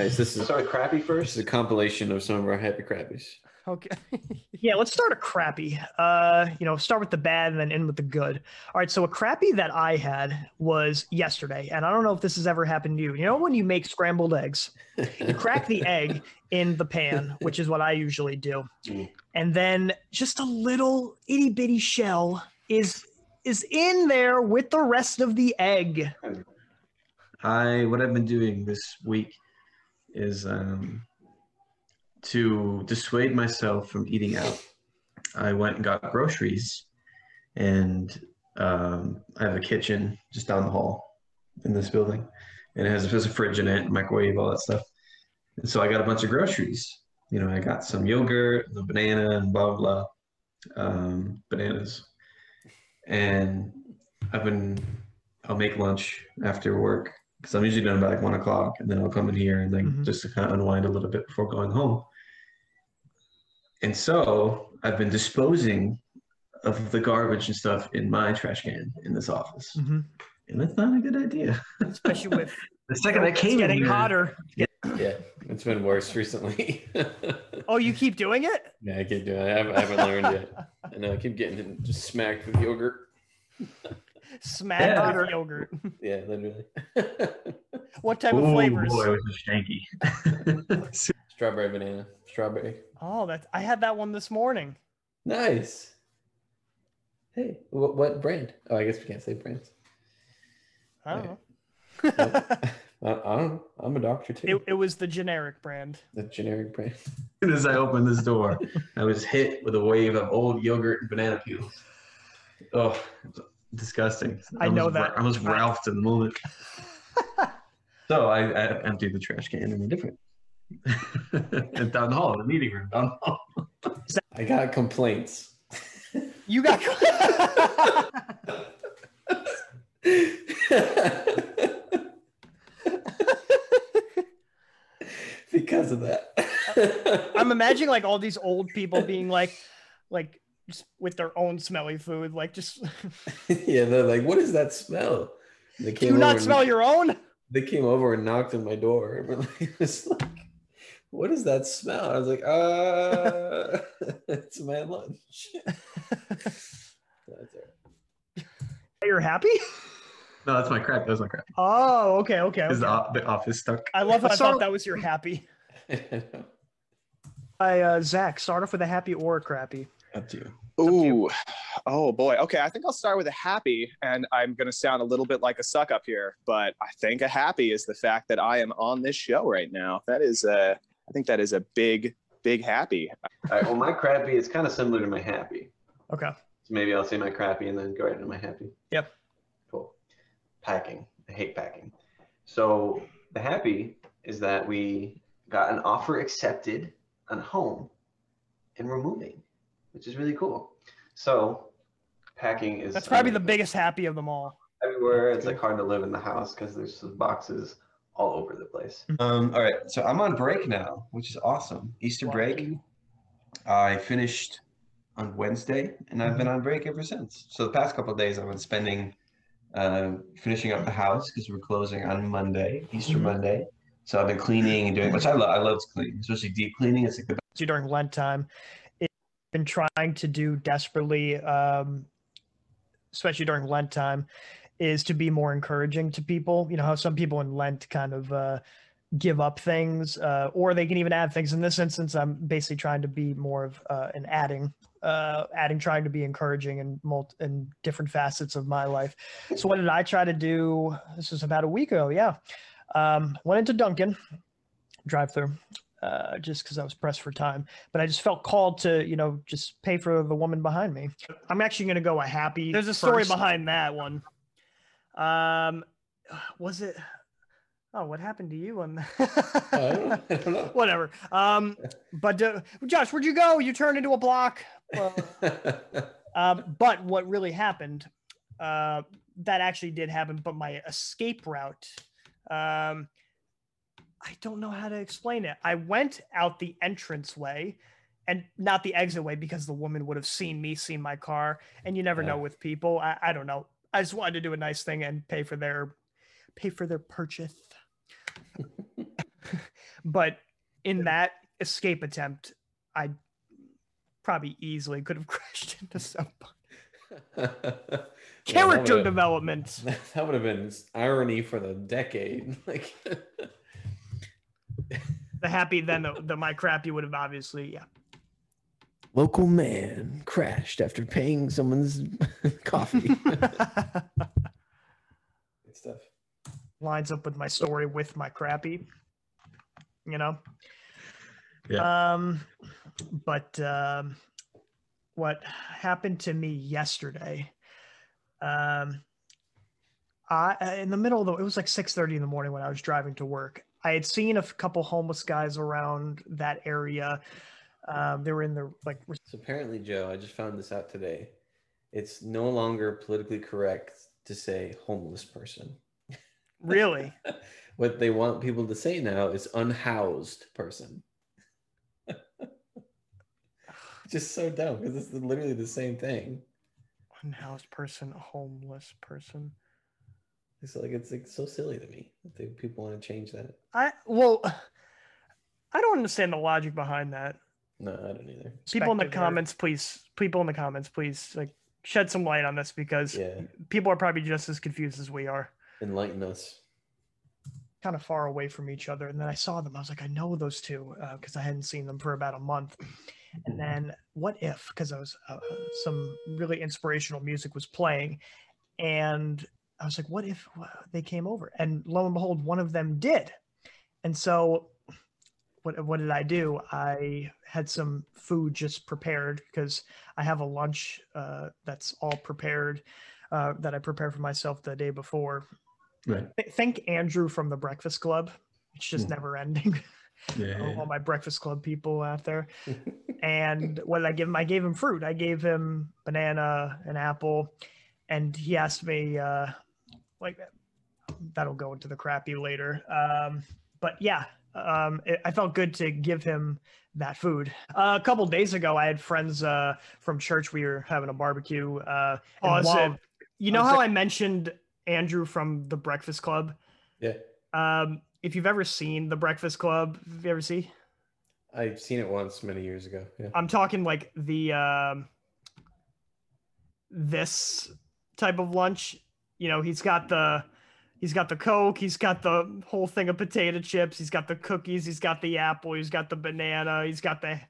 Nice. This is Start with crappy this first. is a compilation of some of our happy crappies. Okay. Yeah, let's start a crappy. Uh, you know, start with the bad and then end with the good. All right, so a crappy that I had was yesterday, and I don't know if this has ever happened to you. You know, when you make scrambled eggs, you crack the egg in the pan, which is what I usually do, Mm. and then just a little itty bitty shell is is in there with the rest of the egg. I what I've been doing this week is um, to dissuade myself from eating out. I went and got groceries, and um, I have a kitchen just down the hall in this building, and it has, has a fridge in it, microwave, all that stuff. And so I got a bunch of groceries. You know, I got some yogurt, the banana, and blah blah, blah um, bananas, and I've been. I'll make lunch after work because I'm usually done by like one o'clock, and then I'll come in here and like Mhm. just to kind of unwind a little bit before going home. And so I've been disposing of the garbage and stuff in my trash can in this office, Mhm. and that's not a good idea. Especially with The second I it's came in getting here, hotter. Yeah, it's been worse recently. Oh, you keep doing it? yeah, I keep doing it. I haven't, I haven't learned yet. I know I keep getting just smacked with yogurt. Smack Yeah. with yogurt. Yeah, literally. What type of Ooh, flavors? boy, it was stanky. Strawberry banana. Strawberry. Oh, that I had that one this morning. Nice. Hey, what, what brand? Oh, I guess we can't say brands. I don't know. I, I don't, I'm a doctor too. It, it was the generic brand. the generic brand. as soon as I opened this door, I was hit with a wave of old yogurt and banana peels. Oh, it was disgusting. I know was, that. I was Ralphed in the moment. so I, I emptied the trash can in a different. and down the hall, the meeting room, down the hall. I got complaints. You got because of that. I'm imagining like all these old people being like like just with their own smelly food, like just yeah, they're like, "What is that smell?" They do you over not and- smell your own? They came over and knocked on my door. And we're like, it was like, "What is that smell?" I was like, "Uh, it's my lunch." That's it. You're happy? No, that's my crap. That was my crap. Oh, okay, okay. Is okay. the, the office stuck? I love how I thought that was your happy. Hi, uh, Zach. Start off with a happy or a crappy. Up to you. Ooh, oh boy. Okay, I think I'll start with a happy, and I'm going to sound a little bit like a suck up here, but I think a happy is the fact that I am on this show right now. That is a, I think that is a big, big happy. All right. Well, my crappy is kind of similar to my happy. Okay. So maybe I'll say my crappy and then go right into my happy. Yep. Cool. Packing. I hate packing. So the happy is that we got an offer accepted on a home and we're moving, which is really cool. So packing is That's probably the biggest happy of them all. everywhere. It's like hard to live in the house because there's some boxes all over the place. Um, all right, so I'm on break now, which is awesome. Easter break. I finished on Wednesday, and I've been on break ever since. So the past couple of days, I've been spending uh, finishing up the house because we're closing on Monday, Easter Mhm. Monday. So I've been cleaning and doing, which I love. I love cleaning, especially deep cleaning. It's like the do during Lent time. Been trying to do desperately, um, especially during Lent time, is to be more encouraging to people. You know how some people in Lent kind of uh, give up things, uh, or they can even add things. In this instance, I'm basically trying to be more of uh, an adding, uh, adding, trying to be encouraging in multi- in different facets of my life. So what did I try to do? This was about a week ago. Yeah, um, went into Dunkin' drive through uh, just because I was pressed for time. But I just felt called to, you know, just pay for the woman behind me. I'm actually going to go a happy. There's a story first. behind that one. Um, was it? Oh, what happened to you on I don't know. I don't know. Whatever. Um, but uh, Josh, where'd you go? You turned into a block. Well, um, but what really happened? Uh, that actually did happen. But my escape route. Um, I don't know how to explain it. I went out the entrance way and not the exit way because the woman would have seen me, seen my car, and you never Yeah. know with people. I, I don't know. I just wanted to do a nice thing and pay for their pay for their purchase. but in that escape attempt, I probably easily could have crashed into someone. Yeah, that Character development. That would have been irony for the decade. Like, The happy then the, the my crappy would have obviously yeah. local man crashed after paying someone's coffee. Good stuff. lines up with my story with my crappy you know Yeah. um but um what happened to me yesterday um i in the middle of the it was like 6 30 in the morning when i was driving to work i had seen a couple homeless guys around that area um they were in the like So apparently, Joe, I just found this out today. It's no longer politically correct to say homeless person. really What they want people to say now is unhoused person. just so dumb because it's literally the same thing. unhoused person homeless person It's like it's like so silly to me that they, people want to change that. i well i don't understand the logic behind that No, I don't either. people in the Perspective there. comments please people in the comments please like shed some light on this because Yeah, people are probably just as confused as we are enlighten us. kind of far away from each other. And then I saw them. I was like, I know those two because I hadn't seen them for about a month. And then what if? Because I was uh, some really inspirational music was playing, and I was like, what if they came over? And lo and behold, one of them did. And so, what what did I do? I had some food just prepared because I have a lunch uh, that's all prepared uh, that I prepared for myself the day before. Right. Th- Thank Andrew from the Breakfast Club. It's just Hmm. never ending. Yeah. all my Breakfast Club people out there. And what did I give him? I gave him fruit. I gave him banana, an apple, and he asked me, uh, like, that'll go into the crappy later. Um, but yeah, um, it, I felt good to give him that food. Uh, a couple days ago, I had friends uh, from church. We were having a barbecue. Uh, Pause while-. You know how I mentioned Andrew from the Breakfast Club? Yeah, Um, if you've ever seen the Breakfast Club, have you ever see? I've seen it once many years ago. Yeah. I'm talking like the um, this type of lunch. You know, he's got the he's got the Coke, he's got the whole thing of potato chips, he's got the cookies, he's got the apple, he's got the banana, he's got the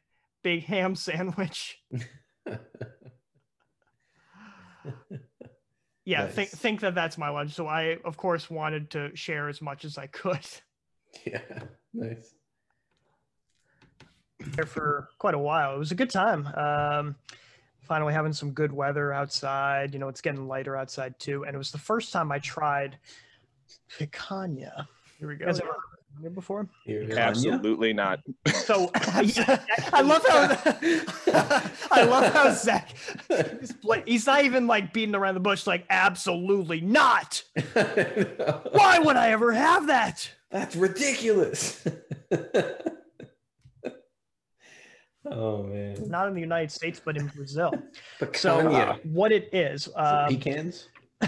big ham sandwich. Yeah, think think that that's my lunch. So I, of course, wanted to share as much as I could. yeah, nice. there for quite a while. It was a good time. Um, finally having some good weather outside. You know, it's getting lighter outside too. And it was the first time I tried picanha. Here we go. guys ever heard it before? Here it is. Absolutely not. So yeah, I love how I love how Zach is bla- he's not even like beating around the bush. Like absolutely not. Why would I ever have that? That's ridiculous. Oh man. Not in the United States, but in Brazil. So Picanha. uh, what it is? Um, Pecans? uh,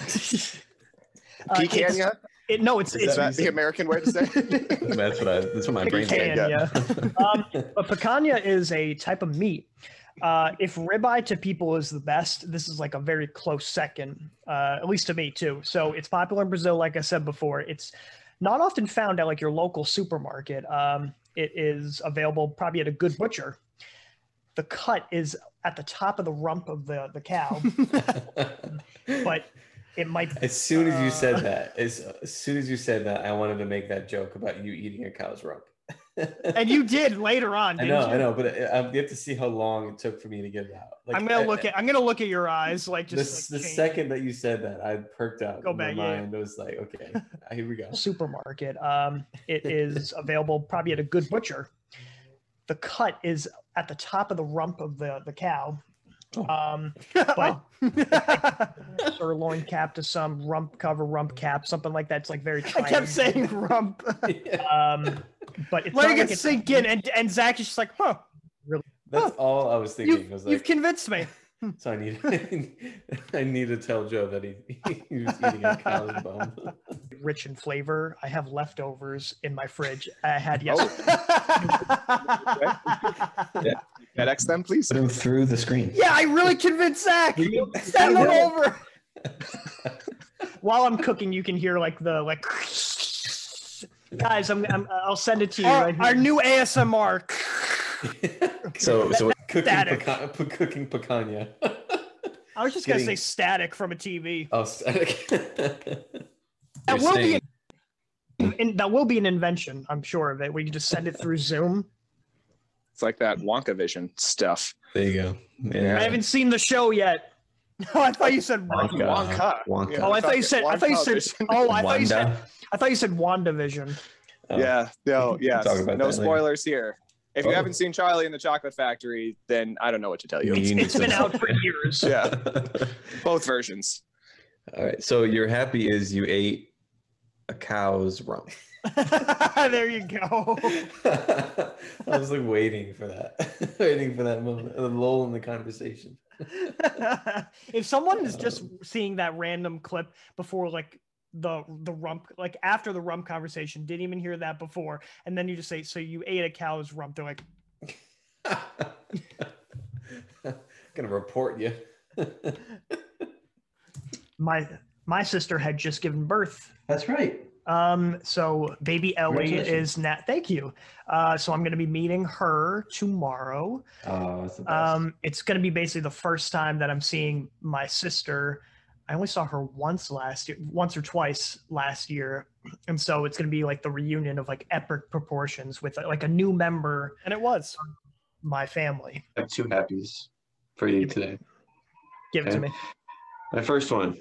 it's- It, no, it's Is it's that the American way to say? That's what I. That's what my brain said. picanha. um, but picanha is a type of meat. Uh, if ribeye to people is the best, this is like a very close second, uh, at least to me too. So it's popular in Brazil, like I said before. It's not often found at like your local supermarket. Um, it is available probably at a good butcher. The cut is at the top of the rump of the the cow, but it might As soon as you Uh, said that, as, as soon as you said that, I wanted to make that joke about you eating a cow's rump. and you did later on. I know, you? I know, but I, I have to see how long it took for me to get it out. Like, I'm gonna I- look at. I'm gonna look at your eyes, like the, just the like, change. second that you said that, I perked up. Go in my back, yeah. mind. I was like, okay, here we go. supermarket. Um, it is available probably at a good butcher. The cut is at the top of the rump of the the cow. Oh. Um, but sirloin cap to some rump cover, rump cap, something like that. It's like very. I kept saying rump. Um, but it's Letting it like it's- sink in, and and Zach is just like, huh? That's all I was thinking. You've, was you've convinced me. so I need, I need to tell Joe that he, he was eating a cow's bone. Rich in flavor. I have leftovers in my fridge. I had Oh. yesterday. FedEx them, please. Put him through the screen. yeah, I really convinced Zach. Send them over. While I'm cooking, you can hear like the like. Guys, I'm, I'm I'll send it to you Our, right here. our new ASMR. So, so cooking, Static. pecan, p- cooking picanha. I was just gonna say static from a TV. oh, static. That you're will be an, in, that will be an invention. I'm sure of it. Where you just send it through Zoom. It's like that Wonka Vision stuff. there you go. Yeah. I haven't seen the show yet. Oh, I thought you said Wonka. Wonka. Wonka. Yeah, Oh, I thought you said. I thought you said. Vision. Oh, I thought you said. I thought you said WandaVision. Oh. Yeah, no, We can yes. talk about no that later. spoilers here. If you Oh. haven't seen Charlie and the Chocolate Factory, then I don't know what to tell you. You need It's been out for years. Yeah, both versions. All right. So you're happy is you ate a cow's rump. there you go. I was like waiting for that, waiting for that moment, the lull in the conversation. if someone is just um, seeing that random clip before like the the rump like after the rump conversation didn't even hear that before and then you just say so you ate a cow's rump they're like Gonna report you. My my sister had just given birth. That's right. Um, so baby Ellie is not. Thank you. Uh, so I'm going to be meeting her tomorrow. Oh, that's the best. Um, it's going to be basically the first time that I'm seeing my sister. I only saw her once last year, once or twice last year, and so it's going to be like the reunion of like epic proportions with like a new member, and it was my family. I have two happies for you today. Give it to me. My first one,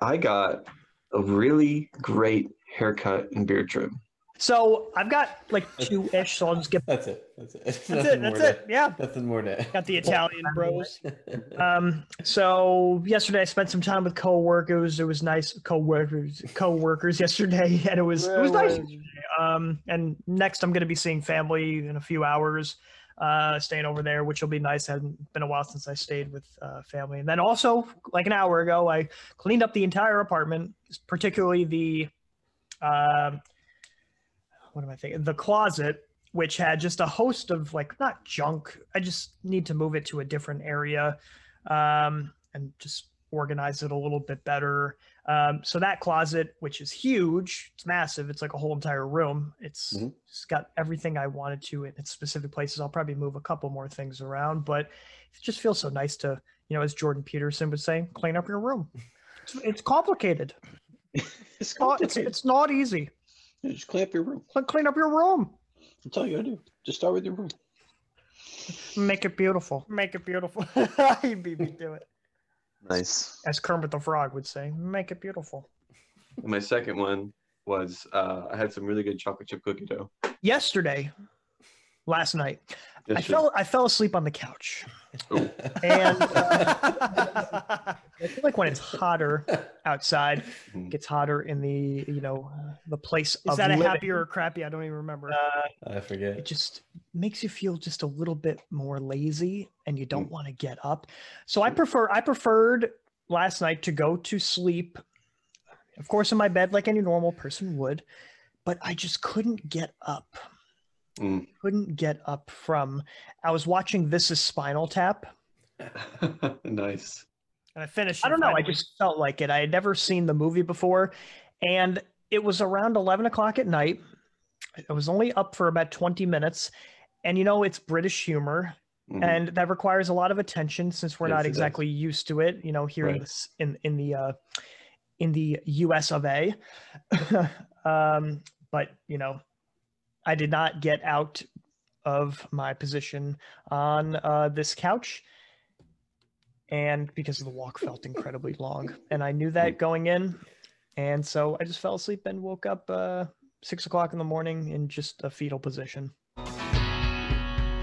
I got a really great haircut and beard trim. So I've got like two ish. So I'll just get. That's it. That's it. that's Nothing it more that's to- it yeah Nothing more to. got the italian bros Um, so yesterday I spent some time with coworkers. It was nice coworkers, coworkers yesterday, and it was it was nice. Um, and next I'm going to be seeing family in a few hours, uh, staying over there, which will be nice. Hadn't been a while since I stayed with uh, family. And then also, like an hour ago, I cleaned up the entire apartment, particularly the, um, what am I thinking? The closet, which had just a host of like not junk. I just need to move it to a different area, um, and just organize it a little bit better. Um, so that closet, which is huge, it's massive. It's like a whole entire room. It's Mhm. it's got everything I wanted to in its specific places. I'll probably move a couple more things around, but it just feels so nice to, you know, as Jordan Peterson would say, clean up your room. It's, it's complicated. it's It's not, it's, it's not easy. Yeah, Just clean up your room. Cl- Clean up your room. That's all you gotta do. Just start with your room. Make it beautiful, make it beautiful you beat me to it Nice. as Kermit the Frog would say. Make it beautiful. And my second one was uh, I had some really good chocolate chip cookie dough. Yesterday, last night, I Yesterday. fell I fell asleep on the couch. Ooh. And uh, I feel like when it's hotter outside, it gets hotter in the you know uh, the place is of that a living. happy or a crappy i don't even remember Uh, I forget. it just makes you feel just a little bit more lazy, and you don't want to get up. So I prefer I preferred last night to go to sleep, of course, in my bed like any normal person would, but I just couldn't get up. Mm. Couldn't get up from. I was watching This Is Spinal Tap. nice. and i finished I don't know. I just felt like it. I had never seen the movie before, and it was around eleven o'clock at night. I was only up for about twenty minutes, and you know it's British humor, Mhm. and that requires a lot of attention since we're Yes, not it does. exactly used to it. You know, here in this in in the uh, in the U.S. of A. um, but you know, I did not get out of my position on uh, this couch. And because the walk felt incredibly long. And I knew that going in. And so I just fell asleep and woke up uh, six o'clock in the morning in just a fetal position.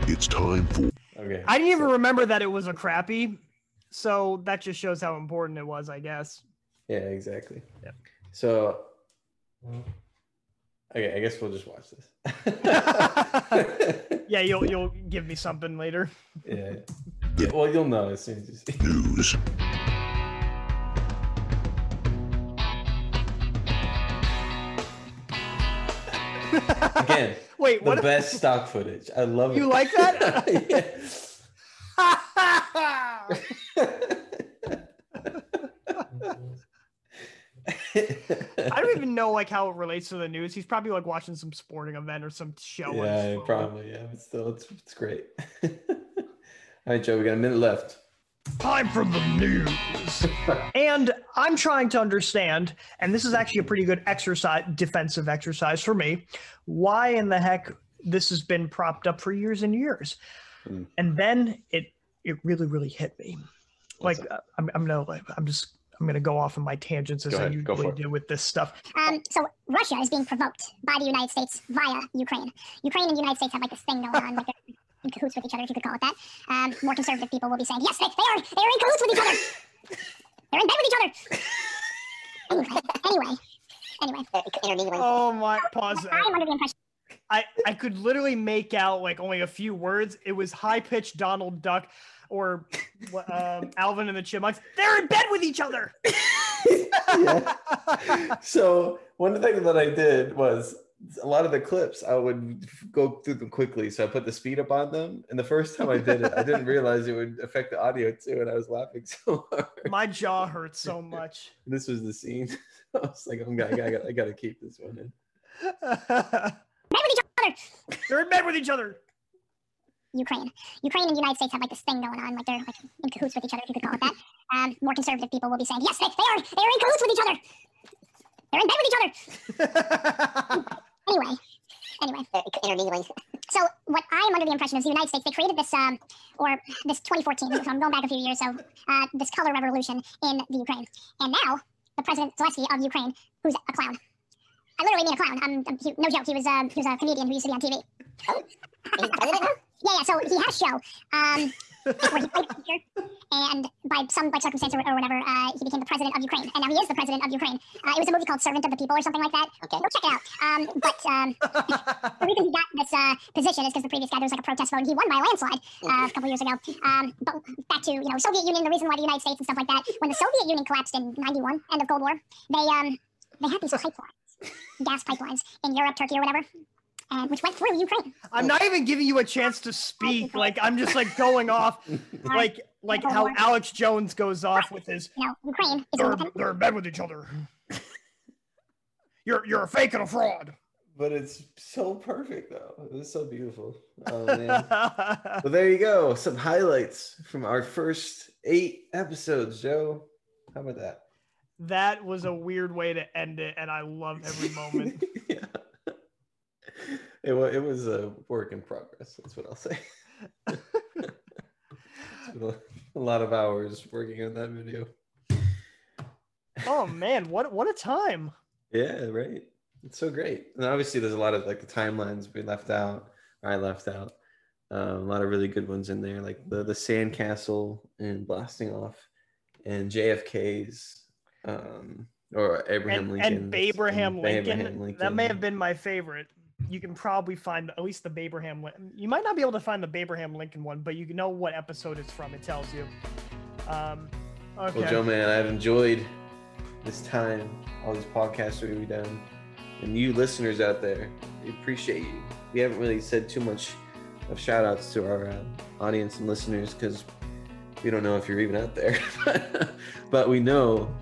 It's time for Okay. I didn't even remember that it was a crappy. So that just shows how important it was, I guess. Yeah, exactly. Yeah. So, okay, I guess we'll just watch this. Yeah, you'll you'll give me something later. yeah. yeah. Well, you'll know as soon as you see. news. Again, Wait, the what? best stock footage. I love it. You like that? I don't even know like how it relates to the news. He's probably like watching some sporting event or some show. yeah, probably. Yeah, but still, it's it's great. All right, Joe, we got a minute left. Time for the news. and I'm trying to understand, and this is actually a pretty good exercise, defensive exercise for me. Why in the heck this has been propped up for years and years? Hmm. And then it it really really hit me. Like uh, I'm I'm no like I'm just I'm gonna go off on my tangents as Go I usually do with this stuff. Um, so Russia is being provoked by the United States via Ukraine. Ukraine and the United States have like this thing going on, like they're in cahoots with each other, if you could call it that. Um, more conservative people will be saying, yes, they, they are, they are in cahoots with each other. They're in bed with each other. Anyway, anyway, anyway. Oh my pause. that. I'm under the impression. I, I could literally make out like only a few words. It was high pitched Donald Duck or um, Alvin and the Chipmunks. They're in bed with each other. Yeah. So one thing that I did was a lot of the clips I would go through them quickly, so I put the speed up on them. And the first time I did it, I didn't realize it would affect the audio too, and I was laughing so hard. My jaw hurts so much. This was the scene. I was like, I'm, I, got, I got to keep this one in. Bed with each other. They're in bed with each other. Ukraine. Ukraine and the United States have like this thing going on, like they're like in cahoots with each other, if you could call it that. Um, more conservative people will be saying, yes, they, they are, they are in cahoots with each other. They're in bed with each other. Anyway, anyway. So what I am under the impression is the United States they created this um or this 2014. So I'm going back a few years. So uh, this color revolution in the Ukraine, and now the president Zelensky of Ukraine, who's a clown. I literally mean a clown. He, no joke. He was um, he was a comedian who used to be on TV. Oh, the president now? Yeah, yeah. So he had a show. Um, where he played a teacher, and by some by circumstance or, or whatever, uh, he became the president of Ukraine, and now he is the president of Ukraine. Uh, it was a movie called Servant of the People or something like that. Okay, go check it out. Um, but um, the reason he got this uh, position is because the previous guy there was like a protest vote, and he won by a landslide uh, a couple years ago. Um, but back to you know Soviet Union, the reason why the United States and stuff like that. When the Soviet Union collapsed in '91, end of Cold War, they um they had these pipelines, gas pipelines in Europe, Turkey, or whatever, and which went through Ukraine. I'm not even giving you a chance to speak. Like I'm just like going off, like like how Alex Jones goes off with his. You know, Ukraine is They're, independent. they're in bed with each other. You're you're a fake and a fraud. But it's so perfect, though. It was so beautiful. Oh, man. well, there you go. Some highlights from our first eight episodes, Joe. How about that? that was a weird way to end it, and I love every moment. It was, it was a work in progress. That's what I'll say. A, a lot of hours working on that video. oh man, what what a time! Yeah, right. It's so great. And obviously, there's a lot of like the timelines we left out, I left out. Um, a lot of really good ones in there, like the the sandcastle and blasting off, and JFK's, um, or Abraham And, Lincoln and Abraham Lincoln, Abraham that may have been my favorite. You can probably find at least the Abraham. You might not be able to find the Abraham Lincoln one, but you know what episode it's from. It tells you. Um, okay. Well, Joe, man, I've enjoyed this time, all these podcasts that we've done, and you listeners out there, we appreciate you. We haven't really said too much of shout outs to our uh, audience and listeners because we don't know if you're even out there, but we know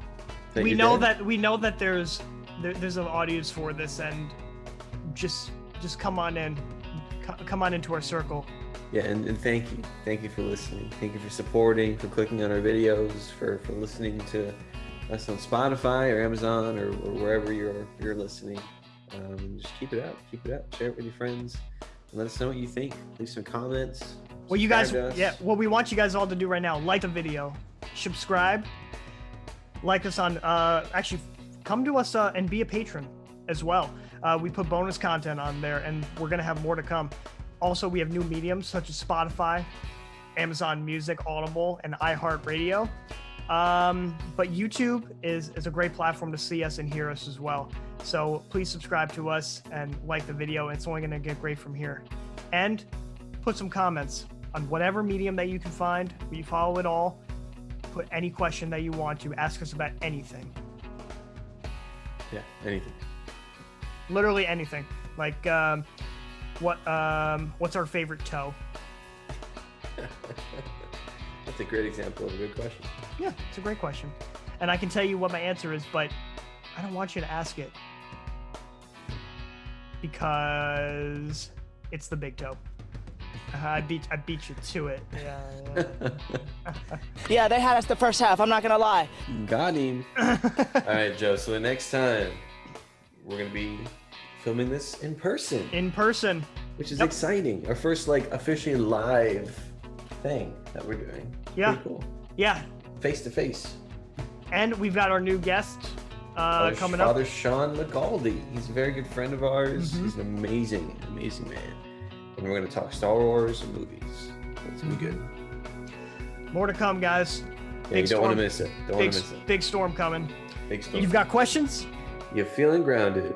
that we know there. that we know that there's there, there's an audience for this, and just just come on in, Co- come on into our circle. Yeah, and, and thank you. Thank you for listening. Thank you for supporting, for clicking on our videos, for, for listening to us on Spotify or Amazon or, or wherever you're you're listening. Um, just keep it up, keep it up, share it with your friends, and let us know what you think. Leave some comments. Well, you guys, subscribe to us. yeah, what we want you guys all to do right now, like the video, subscribe, like us on, uh, actually, come to us uh, and be a patron as well. Uh, we put bonus content on there, and we're gonna have more to come. Also, we have new mediums such as Spotify, Amazon Music, Audible, and iHeartRadio. Um, but YouTube is is a great platform to see us and hear us as well. So please subscribe to us and like the video. It's only gonna get great from here. And put some comments on whatever medium that you can find. We follow it all. Put any question that you want to. Ask us about anything. Yeah, anything. Literally anything. Like um, what um, what's our favorite toe? That's a great example of a good question. Yeah, it's a great question. And I can tell you what my answer is, but I don't want you to ask it. Because it's the big toe. Uh, I beat I beat you to it. Yeah. Yeah, they had us the first half. I'm not gonna lie. Got him. All right, Joe. So the next time we're gonna be filming this in person, In person. which is Yep. exciting. Our first like officially live thing that we're doing. Yeah. Pretty cool. Yeah. Face to face. And we've got our new guest uh, Father, coming Father up. Father Sean McGaldy. He's a very good friend of ours. Mhm. He's an amazing, amazing man. And we're gonna talk Star Wars and movies. It's gonna be good. More to come, guys. Yeah, you don't want to miss it. Don't want Big, to miss it. big storm coming. Big storm. You've got questions? You're feeling grounded?